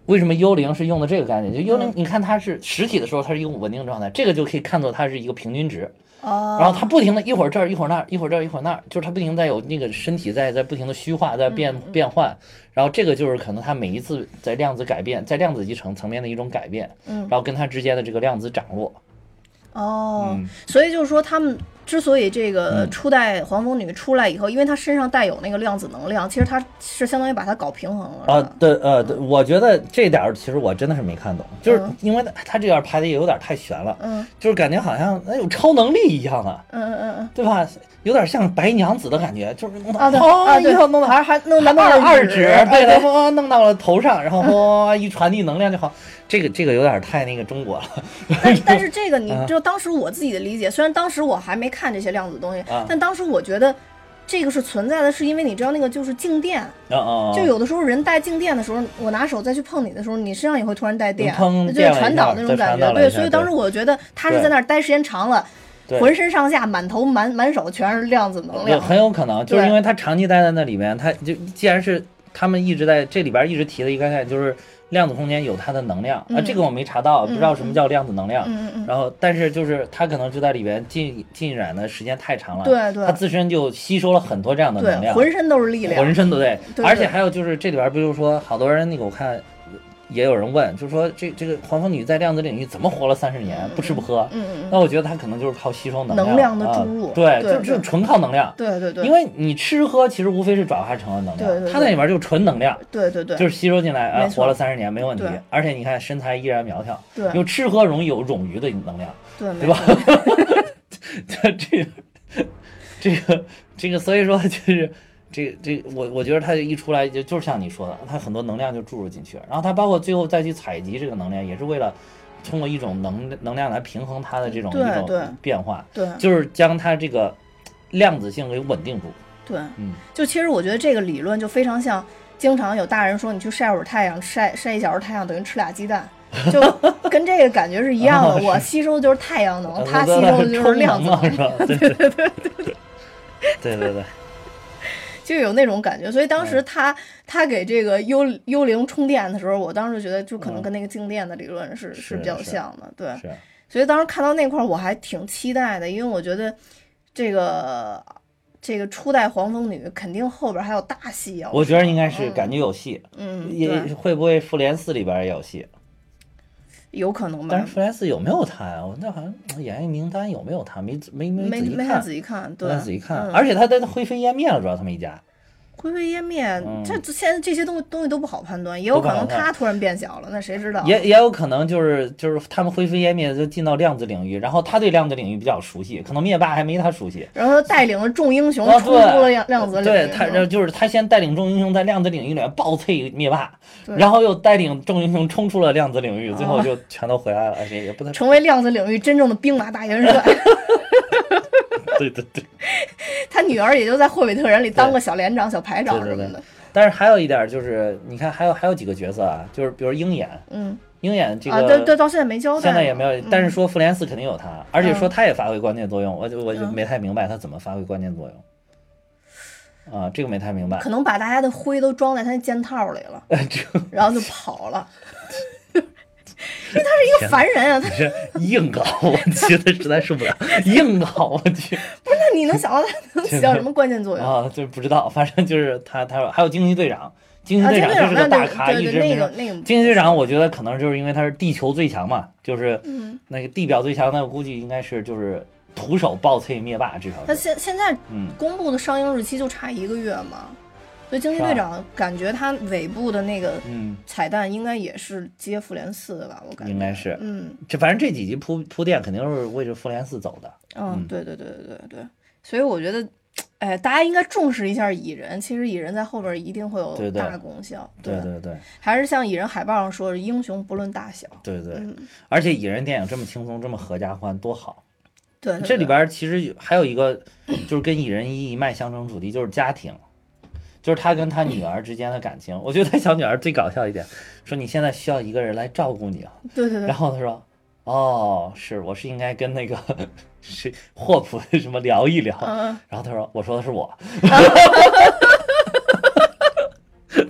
为什么幽灵是用的这个概念？就幽灵嗯，你看它是实体的时候，它是一个稳定状态，这个就可以看作它是一个平均值。哦，然后它不停的一会儿这儿一会儿那儿，一会儿这儿一会儿那儿，就是它不停在有那个身体在在不停的虚化，在变嗯变换。然后这个就是可能它每一次在量子改变，在量子集成层面的一种改变，嗯然后跟它之间的这个量子涨落。哦，嗯所以就是说，他们之所以这个嗯初代黄蜂女出来以后，因为她身上带有那个量子能量，其实她是相当于把它搞平衡了。啊，对，呃，对，我觉得这点儿其实我真的是没看懂，就是嗯因为它它这点儿拍的也有点太悬了，嗯就是感觉好像哎有超能力一样啊。嗯嗯嗯对吧？有点像白娘子的感觉，就是弄到啊一下弄到还还弄咱们二二指，指，对对，弄到了头上，然后哗一传递能量就好。这个这个有点太那个中国了 (laughs) 但 (laughs) 但是这个你啊知道，当时我自己的理解，虽然当时我还没看这些量子东西，啊但当时我觉得这个是存在的，是因为你知道那个就是静电！就有的时候人带静电的时候，我拿手再去碰你的时候，你身上也会突然带电，砰就是电了一下传导那种感觉。对，所以当时我觉得他是在那儿待时间长了，浑身上下满头满满手全是量子能量。很有可能，就是因为他长期待在那里面，他就既然是他们一直在这里边一直提的一个概念，就是量子空间有它的能量啊，嗯这个我没查到，不知道什么叫量子能量。嗯嗯嗯，然后，但是就是它可能就在里边浸浸染的时间太长了，对对。它自身就吸收了很多这样的能，量，浑身都是力量，浑身都对。而且还有就是这里边不就是说，好多人那个我看也有人问，就是说这这个黄蜂女在量子领域怎么活了三十年，不吃不喝？嗯嗯那我觉得她可能就是靠吸收能能量的啊注入对，就就纯靠能量。对对对，因为你吃喝其实无非是转化成了能量，对对对。它在里面就纯能量，对对对，就是吸收进来啊，活了三十年没问题，而且你看身材依然苗条，对。因为吃喝容易有冗余的能量，(laughs) 对对吧？这这个这个这个，所以说就是这这我我觉得它一出来就就是像你说的，它很多能量就注入进去，然后它包括最后再去采集这个能量，也是为了通过一种能能量来平衡它的这种对一对种变化，对就是将它这个量子性给稳定住。对，嗯，就其实我觉得这个理论就非常像，经常有大人说你去晒会儿太阳，晒晒一小时太阳等于吃俩鸡蛋，就 (laughs) 跟这个感觉是一样的。我吸收的就是太阳能，他吸收的就是量子充能嘛，能，是吧？(laughs) 对对对对对对对，就有那种感觉。所以当嗯时他他给这个幽幽灵充电的时候，我当时觉得就可能嗯跟那个静电的理论是是比较像的，对。所以当时看到那块儿，我还挺期待的，因为我觉得这个这个初代黄蜂女肯定后边还有大戏要。我觉得应该是感觉有戏，嗯，也，会不会复联四里边也有戏？有可能吧但是。复联四有没有他呀？我那好像演员名单有没有他？没没没没没太仔细看，仔细看，细看。嗯而且他在灰飞烟灭了，主要他们一家。灰飞烟灭，嗯这这现在这些东西东西都不好判断，也有可能他突然变小了，那谁知道？也也有可能就是就是他们灰飞烟灭就进到量子领域，然后他对量子领域比较熟悉，可能灭霸还没他熟悉。然后他带领了众英雄啊冲出了量量子领域，对他，嗯就是他先带领众英雄在量子领域里面暴脆灭霸，然后又带领众英雄冲出了量子领域，最后啊就全都回来了。而且也不太成为量子领域真正的兵马大元帅。(laughs) 对 (laughs) 对对。(laughs) 他女儿也就在霍比特人里当个小连长、小排长什么的。但是还有一点就是，你看还有还有几个角色啊，就是比如鹰眼，嗯鹰眼这个、啊，对对，到现在没交代，现在也没有，但是嗯说复联四肯定有他，而且说嗯他也发挥关键作用，我就我就嗯没太明白他怎么发挥关键作用。啊，这个没太明白。可能把大家的灰都装在他那剑套里了，(laughs) 然后就跑了。因为他是一个凡人啊，他是硬搞，我觉得实在受不了，硬搞，我去不是那你能想到他能起到什么关键作用？(laughs) 啊，就不知道，反正就是他，他说还有惊奇队长，惊奇啊，队长就是个大咖，一直那个那个惊奇队长，我觉得可能就是因为他是地球最强嘛，就是嗯，那个地表最强，那我估计应该是就是徒手暴脆灭霸，至少他。现现在嗯，公布的上映日期就差一个月嘛，所以惊奇队长感觉他尾部的那个嗯，彩蛋应该也是接复联四的吧？我感觉应该是嗯这反正这几集铺铺垫肯定是为着复联四走的。嗯嗯，对对对对对对，所以我觉得。哎，大家应该重视一下蚁人。其实蚁人在后边一定会有大功效。对对对还是像蚁人海报上说的，英雄不论大小。对对，嗯，而且蚁人电影这么轻松，这么合家欢，多好。对这里边其实还有一个，就是跟蚁人一一脉相承主题，就是家庭，就是他跟他女儿之间的感情。我觉得他小女儿最搞笑一点，说你现在需要一个人来照顾你啊。对对对然，后他说，哦，是，我是应该跟那个谁霍普 (laughs) 什么聊一聊。然后他说，我说的是我。(laughs)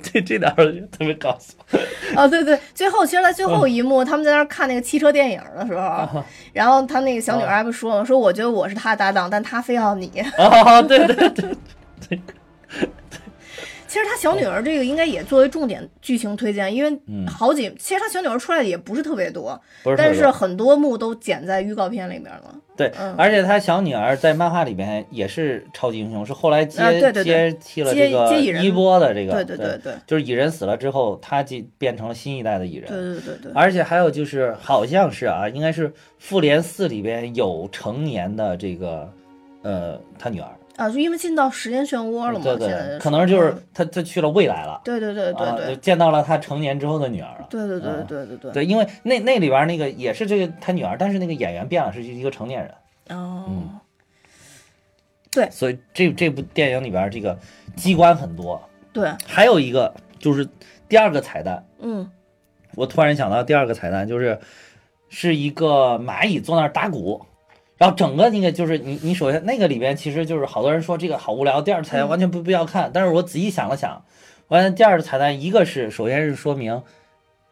这这点儿特别搞笑。哦，对对，最后其实，在最后一幕，他们在那儿看那个汽车电影的时候，然后他那个小女儿还不说吗？说我觉得我是他搭档，但他非要你。哦，对，对对对，其实他小女儿这个应该也作为重点剧情推荐，因为嗯。好几，其实他小女儿出来的也不是特别多，但是很多幕都剪在预告片里面了。对，嗯。而且他小女儿在漫画里边也是超级英雄，是后来接、接替了接这个接蚁人。一波的这个，对对对对。就是蚁人死了之后，他就变成了新一代的蚁人。对对对对，而且还有就是，好像是啊，应该是复联四里边有成年的这个，呃，他女儿，啊，就因为进到时间漩涡了嘛，对对，可能就是嗯他他去了未来了，对对对对啊，对见到了他成年之后的女儿了。对对对嗯对对对。对，因为那那里边那个也是这个他女儿，但是那个演员变了，是一个成年人。哦，嗯对所以这这部电影里边这个机关很多，对，还有一个就是第二个彩蛋，嗯我突然想到第二个彩蛋就是是一个蚂蚁坐那儿打鼓。然后整个那个就是你，你首先那个里边其实就是好多人说这个好无聊，第二彩蛋嗯完全不必要看。但是我仔细想了想，完了第二个彩蛋一个是首先是说明，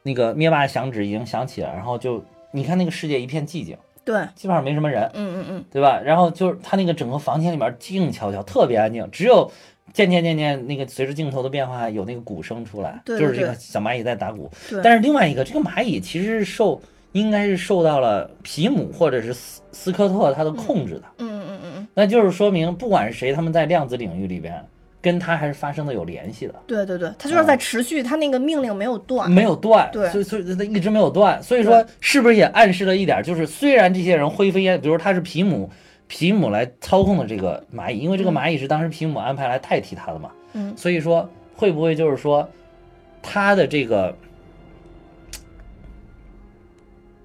那个灭霸响指已经响起了，然后就你看那个世界一片寂静，对，基本上没什么人，嗯嗯嗯，对吧？然后就是他那个整个房间里面静悄悄，特别安静，只有渐渐渐渐那个随着镜头的变化，有那个鼓声出来，对对就是这个小蚂蚁在打鼓。对。但是另外一个，这个蚂蚁其实是受应该是受到了皮姆或者是斯斯科特他的控制的，嗯嗯嗯嗯，那就是说明不管是谁，他们在量子领域里边跟他还是发生的有联系的。对对对，他就是在持续，他那个命令没有断。没有断，对。所以所以他一直没有断，所以说是不是也暗示了一点，就是虽然这些人灰飞烟，比如他是皮姆，皮姆来操控的这个蚂蚁，因为这个蚂蚁是当时皮姆安排来代替他的嘛，嗯。所以说会不会就是说他的这个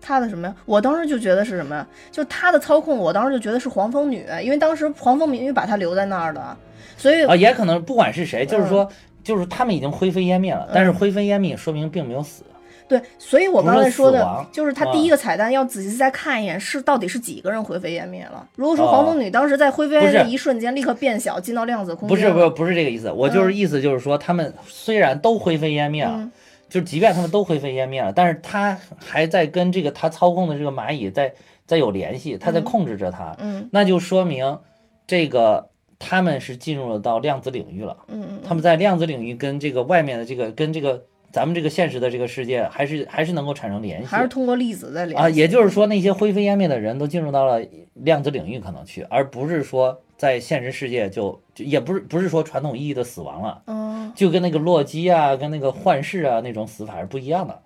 他的什么呀？我当时就觉得是什么呀？就他的操控，我当时就觉得是黄蜂女，因为当时黄蜂女把他留在那儿的，所以啊，也可能不管是谁，嗯就是说就是他们已经灰飞烟灭了，但是灰飞烟灭说明并没有死，对，所以我刚才说的就是他第一个彩蛋要仔细再看一眼，是到底是几个人灰飞烟灭了。如果说哦黄蜂女当时在灰飞烟灭的一瞬间立刻变小，进到量子空间，不是不是不是这个意思，我就是意思就是说他们虽然都灰飞烟灭了。嗯就即便他们都灰飞烟灭了，但是他还在跟这个他操控的这个蚂蚁在在有联系，他在控制着它，嗯。那就说明这个他们是进入了到量子领域了，嗯嗯他们在量子领域跟这个外面的这个跟这个咱们这个现实的这个世界还是还是能够产生联嗯，系还是通过粒子在联啊，系也就是说那些灰飞烟灭的人都进入到了量子领域可能去，而不是说在现实世界就就也不是不是说传统意义的死亡了。嗯，就跟那个洛基啊，跟那个幻视啊那种死法是不一样的。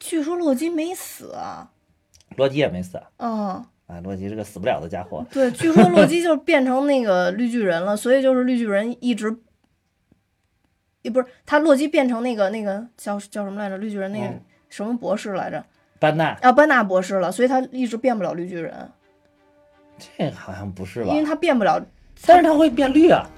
据说洛基没死啊，洛基也没死嗯。啊，洛基是个死不了的家伙。对，据说洛基就变成那个绿巨人了，所以就是绿巨人一直，也不是他洛基变成那个那个叫叫什么来着？绿巨人那个嗯什么博士来着？班纳，啊，班纳博士了，所以他一直变不了绿巨人，这好像不是吧因？为他变不了，但是他会变绿啊。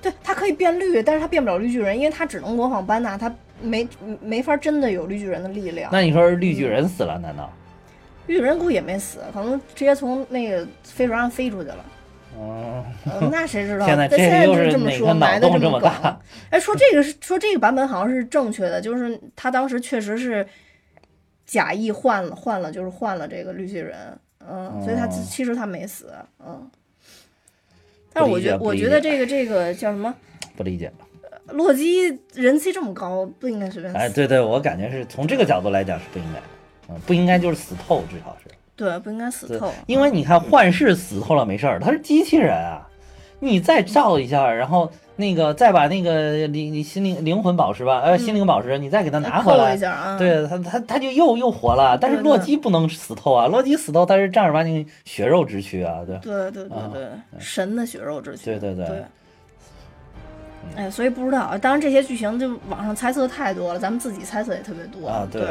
对他可以变绿，但是他变不了绿巨人，因为他只能模仿班纳，他没没法真的有绿巨人的力量。那你说是绿巨人死了？难道？绿巨人估计也没死，可能直接从那个飞船上飞出去了。嗯，呃那谁知道？(laughs) 现在但现在就是这么说，脑埋的洞这么么大？哎，说这个是说这个版本好像是正确的，就是他当时确实是假意换了换了，就是换了这个绿巨人，嗯，所以他哦其实他没死，嗯。但是我觉理解不理我觉得这个这个叫什么？不理解。洛基人气这么高，不应该随便死。哎，对对，我感觉是从这个角度来讲是不应该，嗯，不应该就是死透，至少是。对，不应该死透。，因为你看幻视死透了没事儿，他是机器人啊，你再照一下，然后那个再把那个灵你心灵灵魂宝石吧，呃，心灵宝石你再给他拿回来对他他他就又又活了，但是洛基不能死透啊，洛基死透他是正儿八经血肉之躯啊，对，对对对啊对，神的血肉之躯。对对对。对。哎，所以不知道，当然这些剧情就网上猜测太多了，咱们自己猜测也特别多啊对，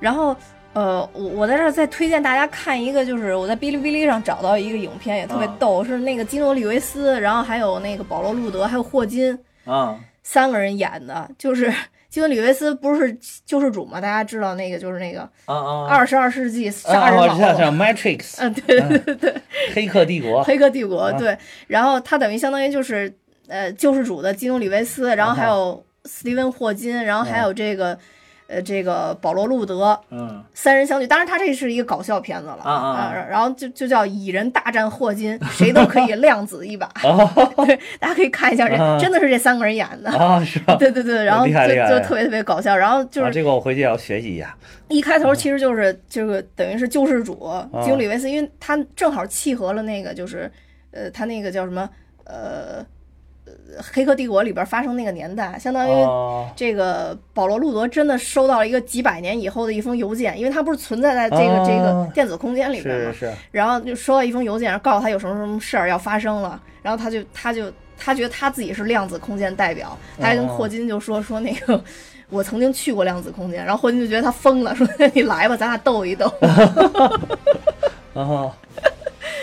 然后，呃，我我在这儿再推荐大家看一个，就是我在哔哩哔哩上找到一个影片，也特别啊。逗，是那个基努里维斯，然后还有那个保罗路德，还有霍金啊。三个人演的，就是 (laughs) 基努里维斯不是救世主嘛，大家知道那个就是那个啊啊，二十二世纪杀啊，人老我知道，知道头，Matrix，(laughs) 嗯，对对对对，黑客帝国，黑客帝国啊。对，然后他等于相当于就是呃救世主的基努里维斯，然后还有斯蒂文霍金，然后还有这个呃这个保罗路德嗯三人相聚。当然，他这是一个搞笑片子了啊然后就就叫蚁人大战霍金，谁都可以 (laughs) 量子一把。对，大家可以看一下，这啊真的是这三个人演的。啊是吧？对对对，然后就就特别特别搞笑，然后就啊，是这个我回去也要学习一下。一开头其实就是这个等于是救世主啊基努里维斯，因为他正好契合了那个就是呃他那个叫什么呃呃黑客帝国里边发生那个年代，相当于哦这个保罗路德真的收到了一个几百年以后的一封邮件，因为他不是存在在这个、哦这个电子空间里边嘛，是然后就收到一封邮件，然后告诉他有什么什么事儿要发生了，然后他就他就他觉得他自己是量子空间代表，他还跟哦霍金就说说那个。我曾经去过量子空间，然后霍金就觉得他疯了，说你来吧，咱俩斗一斗。然后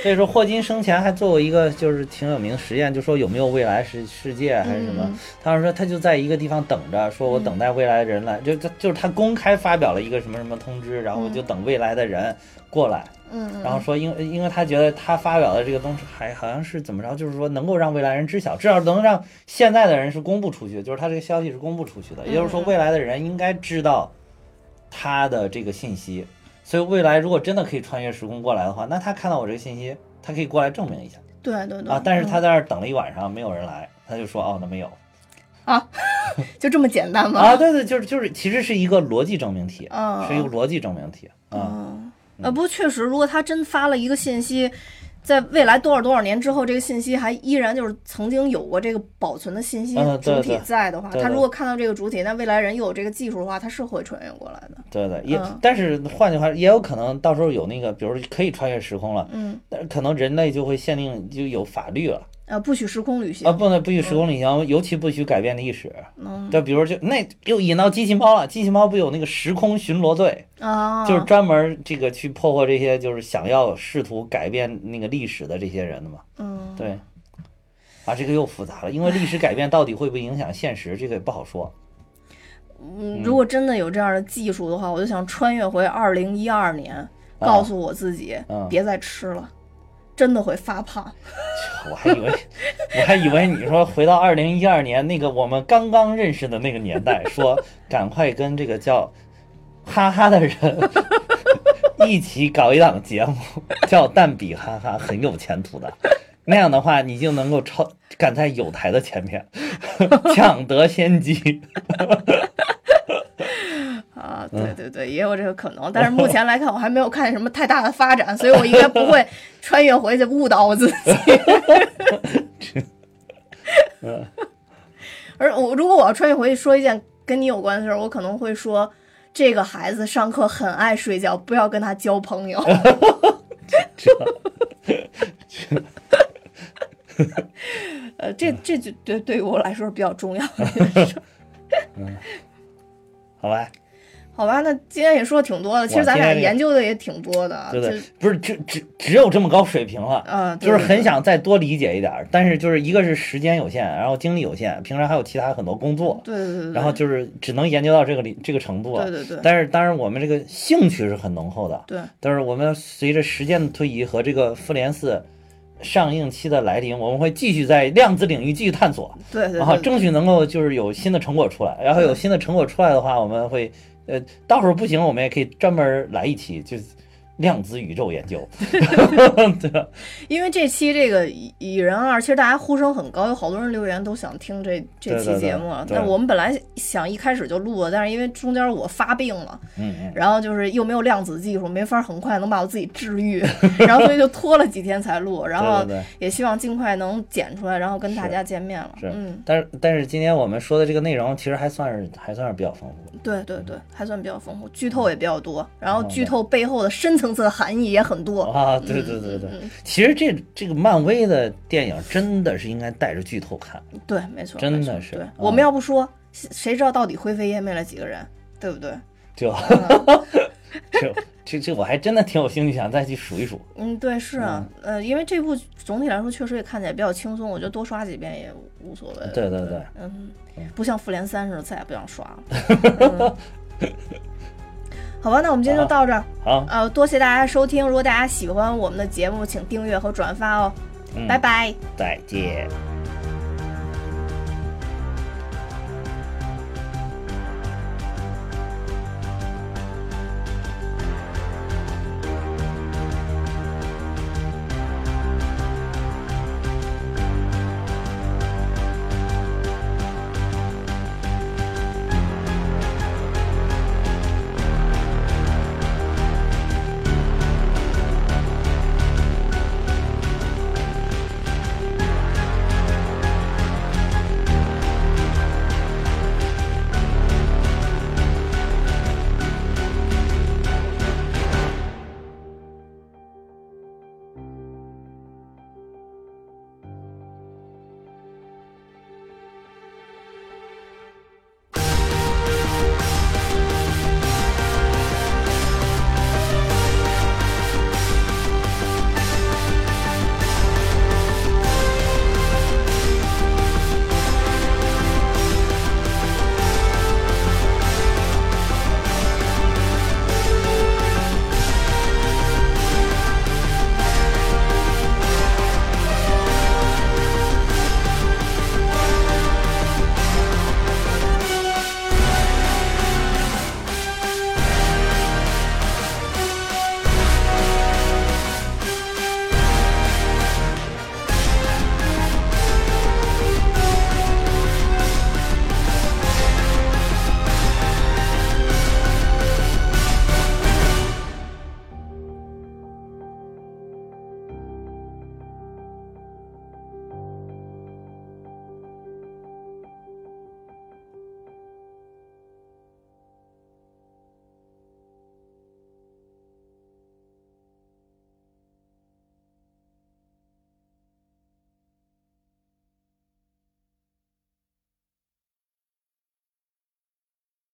所以说霍金生前还做过一个就是挺有名的实验，就说有没有未来世世界还是什么嗯？他说他就在一个地方等着，说我等待未来的人来，就就就是他公开发表了一个什么什么通知，然后我就等未来的人过来。嗯，然后说，因为因为他觉得他发表的这个东西还好像是怎么着，就是说能够让未来人知晓，至少能让现在的人是公布出去，就是他这个消息是公布出去的，也就是说未来的人应该知道他的这个信息，所以未来如果真的可以穿越时空过来的话，那他看到我这个信息，他可以过来证明一下对对对啊。但是他嗯在那儿等了一晚上，没有人来，他就说哦，那没有啊 (laughs) 就这么简单吗？啊，对对，就是就是，其实是一个逻辑证明题，嗯是一个逻辑证明题啊。嗯，呃，不过确实，如果他真发了一个信息，在未来多少多少年之后，这个信息还依然就是曾经有过这个保存的信息主体在的话，他如果看到这个主体，那未来人又有这个技术的话，他是会穿越过来的。对对，也、嗯。但是换句话，也有可能到时候有那个，比如说可以穿越时空了，嗯，但是可能人类就会限定就有法律了呃，不许时空旅行啊，。不能不许时空旅行，尤其不许改变历史。嗯就比如就那又引到机器猫了，机器猫不有那个时空巡逻队，啊，就是专门这个去破获这些就是想要试图改变那个历史的这些人的嘛。嗯，对，啊，这个又复杂了，因为历史改变到底会不会影响现实，这个也不好说。嗯，如果真的有这样的技术的话，我就想穿越回二零一二年，告诉我自己嗯别再吃了，真的会发胖。(laughs) 我还以为，我还以为你说回到二零一二年那个我们刚刚认识的那个年代，(laughs) 说赶快跟这个叫 (laughs) 哈哈的人一起搞一档节目，叫蛋比哈哈，很有前途的。那样的话，你就能够超赶在有台的前面，抢得先机。(laughs) 啊，嗯对对对，也有这个可能，但是目前来看，我还没有看见什么太大的发展，所以我应该不会 (laughs) 穿越回去误导我自己。(laughs) 嗯而我如果我要穿越回去说一件跟你有关的事儿，我可能会说，这个孩子上课很爱睡觉，不要跟他交朋友。呃，这这就对对于我来说是比较重要的事。好吧，好吧，那今天也说的挺多的，其实咱俩研究的也挺多的，对对，不是只只只有这么高水平了。啊，对就是很想再多理解一点儿，但是就是一个是时间有限，然后精力有限，平常还有其他很多工作，对对对对，然后就是只能研究到这个里这个程度了。对对对但是当然我们这个兴趣是很浓厚的，对但是我们随着时间的推移和这个《复联四》上映期的来临，我们会继续在量子领域继续探索，对对然后，争取能够就是有新的成果出来。然后有新的成果出来的话，我们会呃，到时候不行，我们也可以专门来一期就是量子宇宙研究，(laughs) (laughs) 对？因为这期这个蚁蚁人二，其实大家呼声很高，有好多人留言都想听这这期节目但我们本来想一开始就录了，但是因为中间我发病了，嗯嗯。然后就是又没有量子技术，没法很快能把我自己治愈，(laughs) 然后所以就拖了几天才录。然后也希望尽快能剪出来，然后跟大家见面了。是嗯，但是但是今天我们说的这个内容其实还算是还算是比较丰富。对对对，还算比较丰富，剧透也比较多，然后哦剧透背后的深层次的含义也很多。啊，对对对对，嗯其实这这个漫威的电影真的是应该带着剧透看，对，没错，真的是对，是嗯我们要不说，谁谁知道到底灰飞烟灭了几个人，对不对？就 (laughs) 这这这我还真的挺有兴趣想再去数一数。嗯，对，是啊，呃，因为这部总体来说确实也看起来比较轻松，我觉得多刷几遍也无所谓。对对对，嗯，不像复联三似的，再也不想刷了。(laughs) 嗯好吧，那我们今天就到这儿。好，呃，多谢大家收听，如果大家喜欢我们的节目，请订阅和转发哦。嗯拜拜。再见。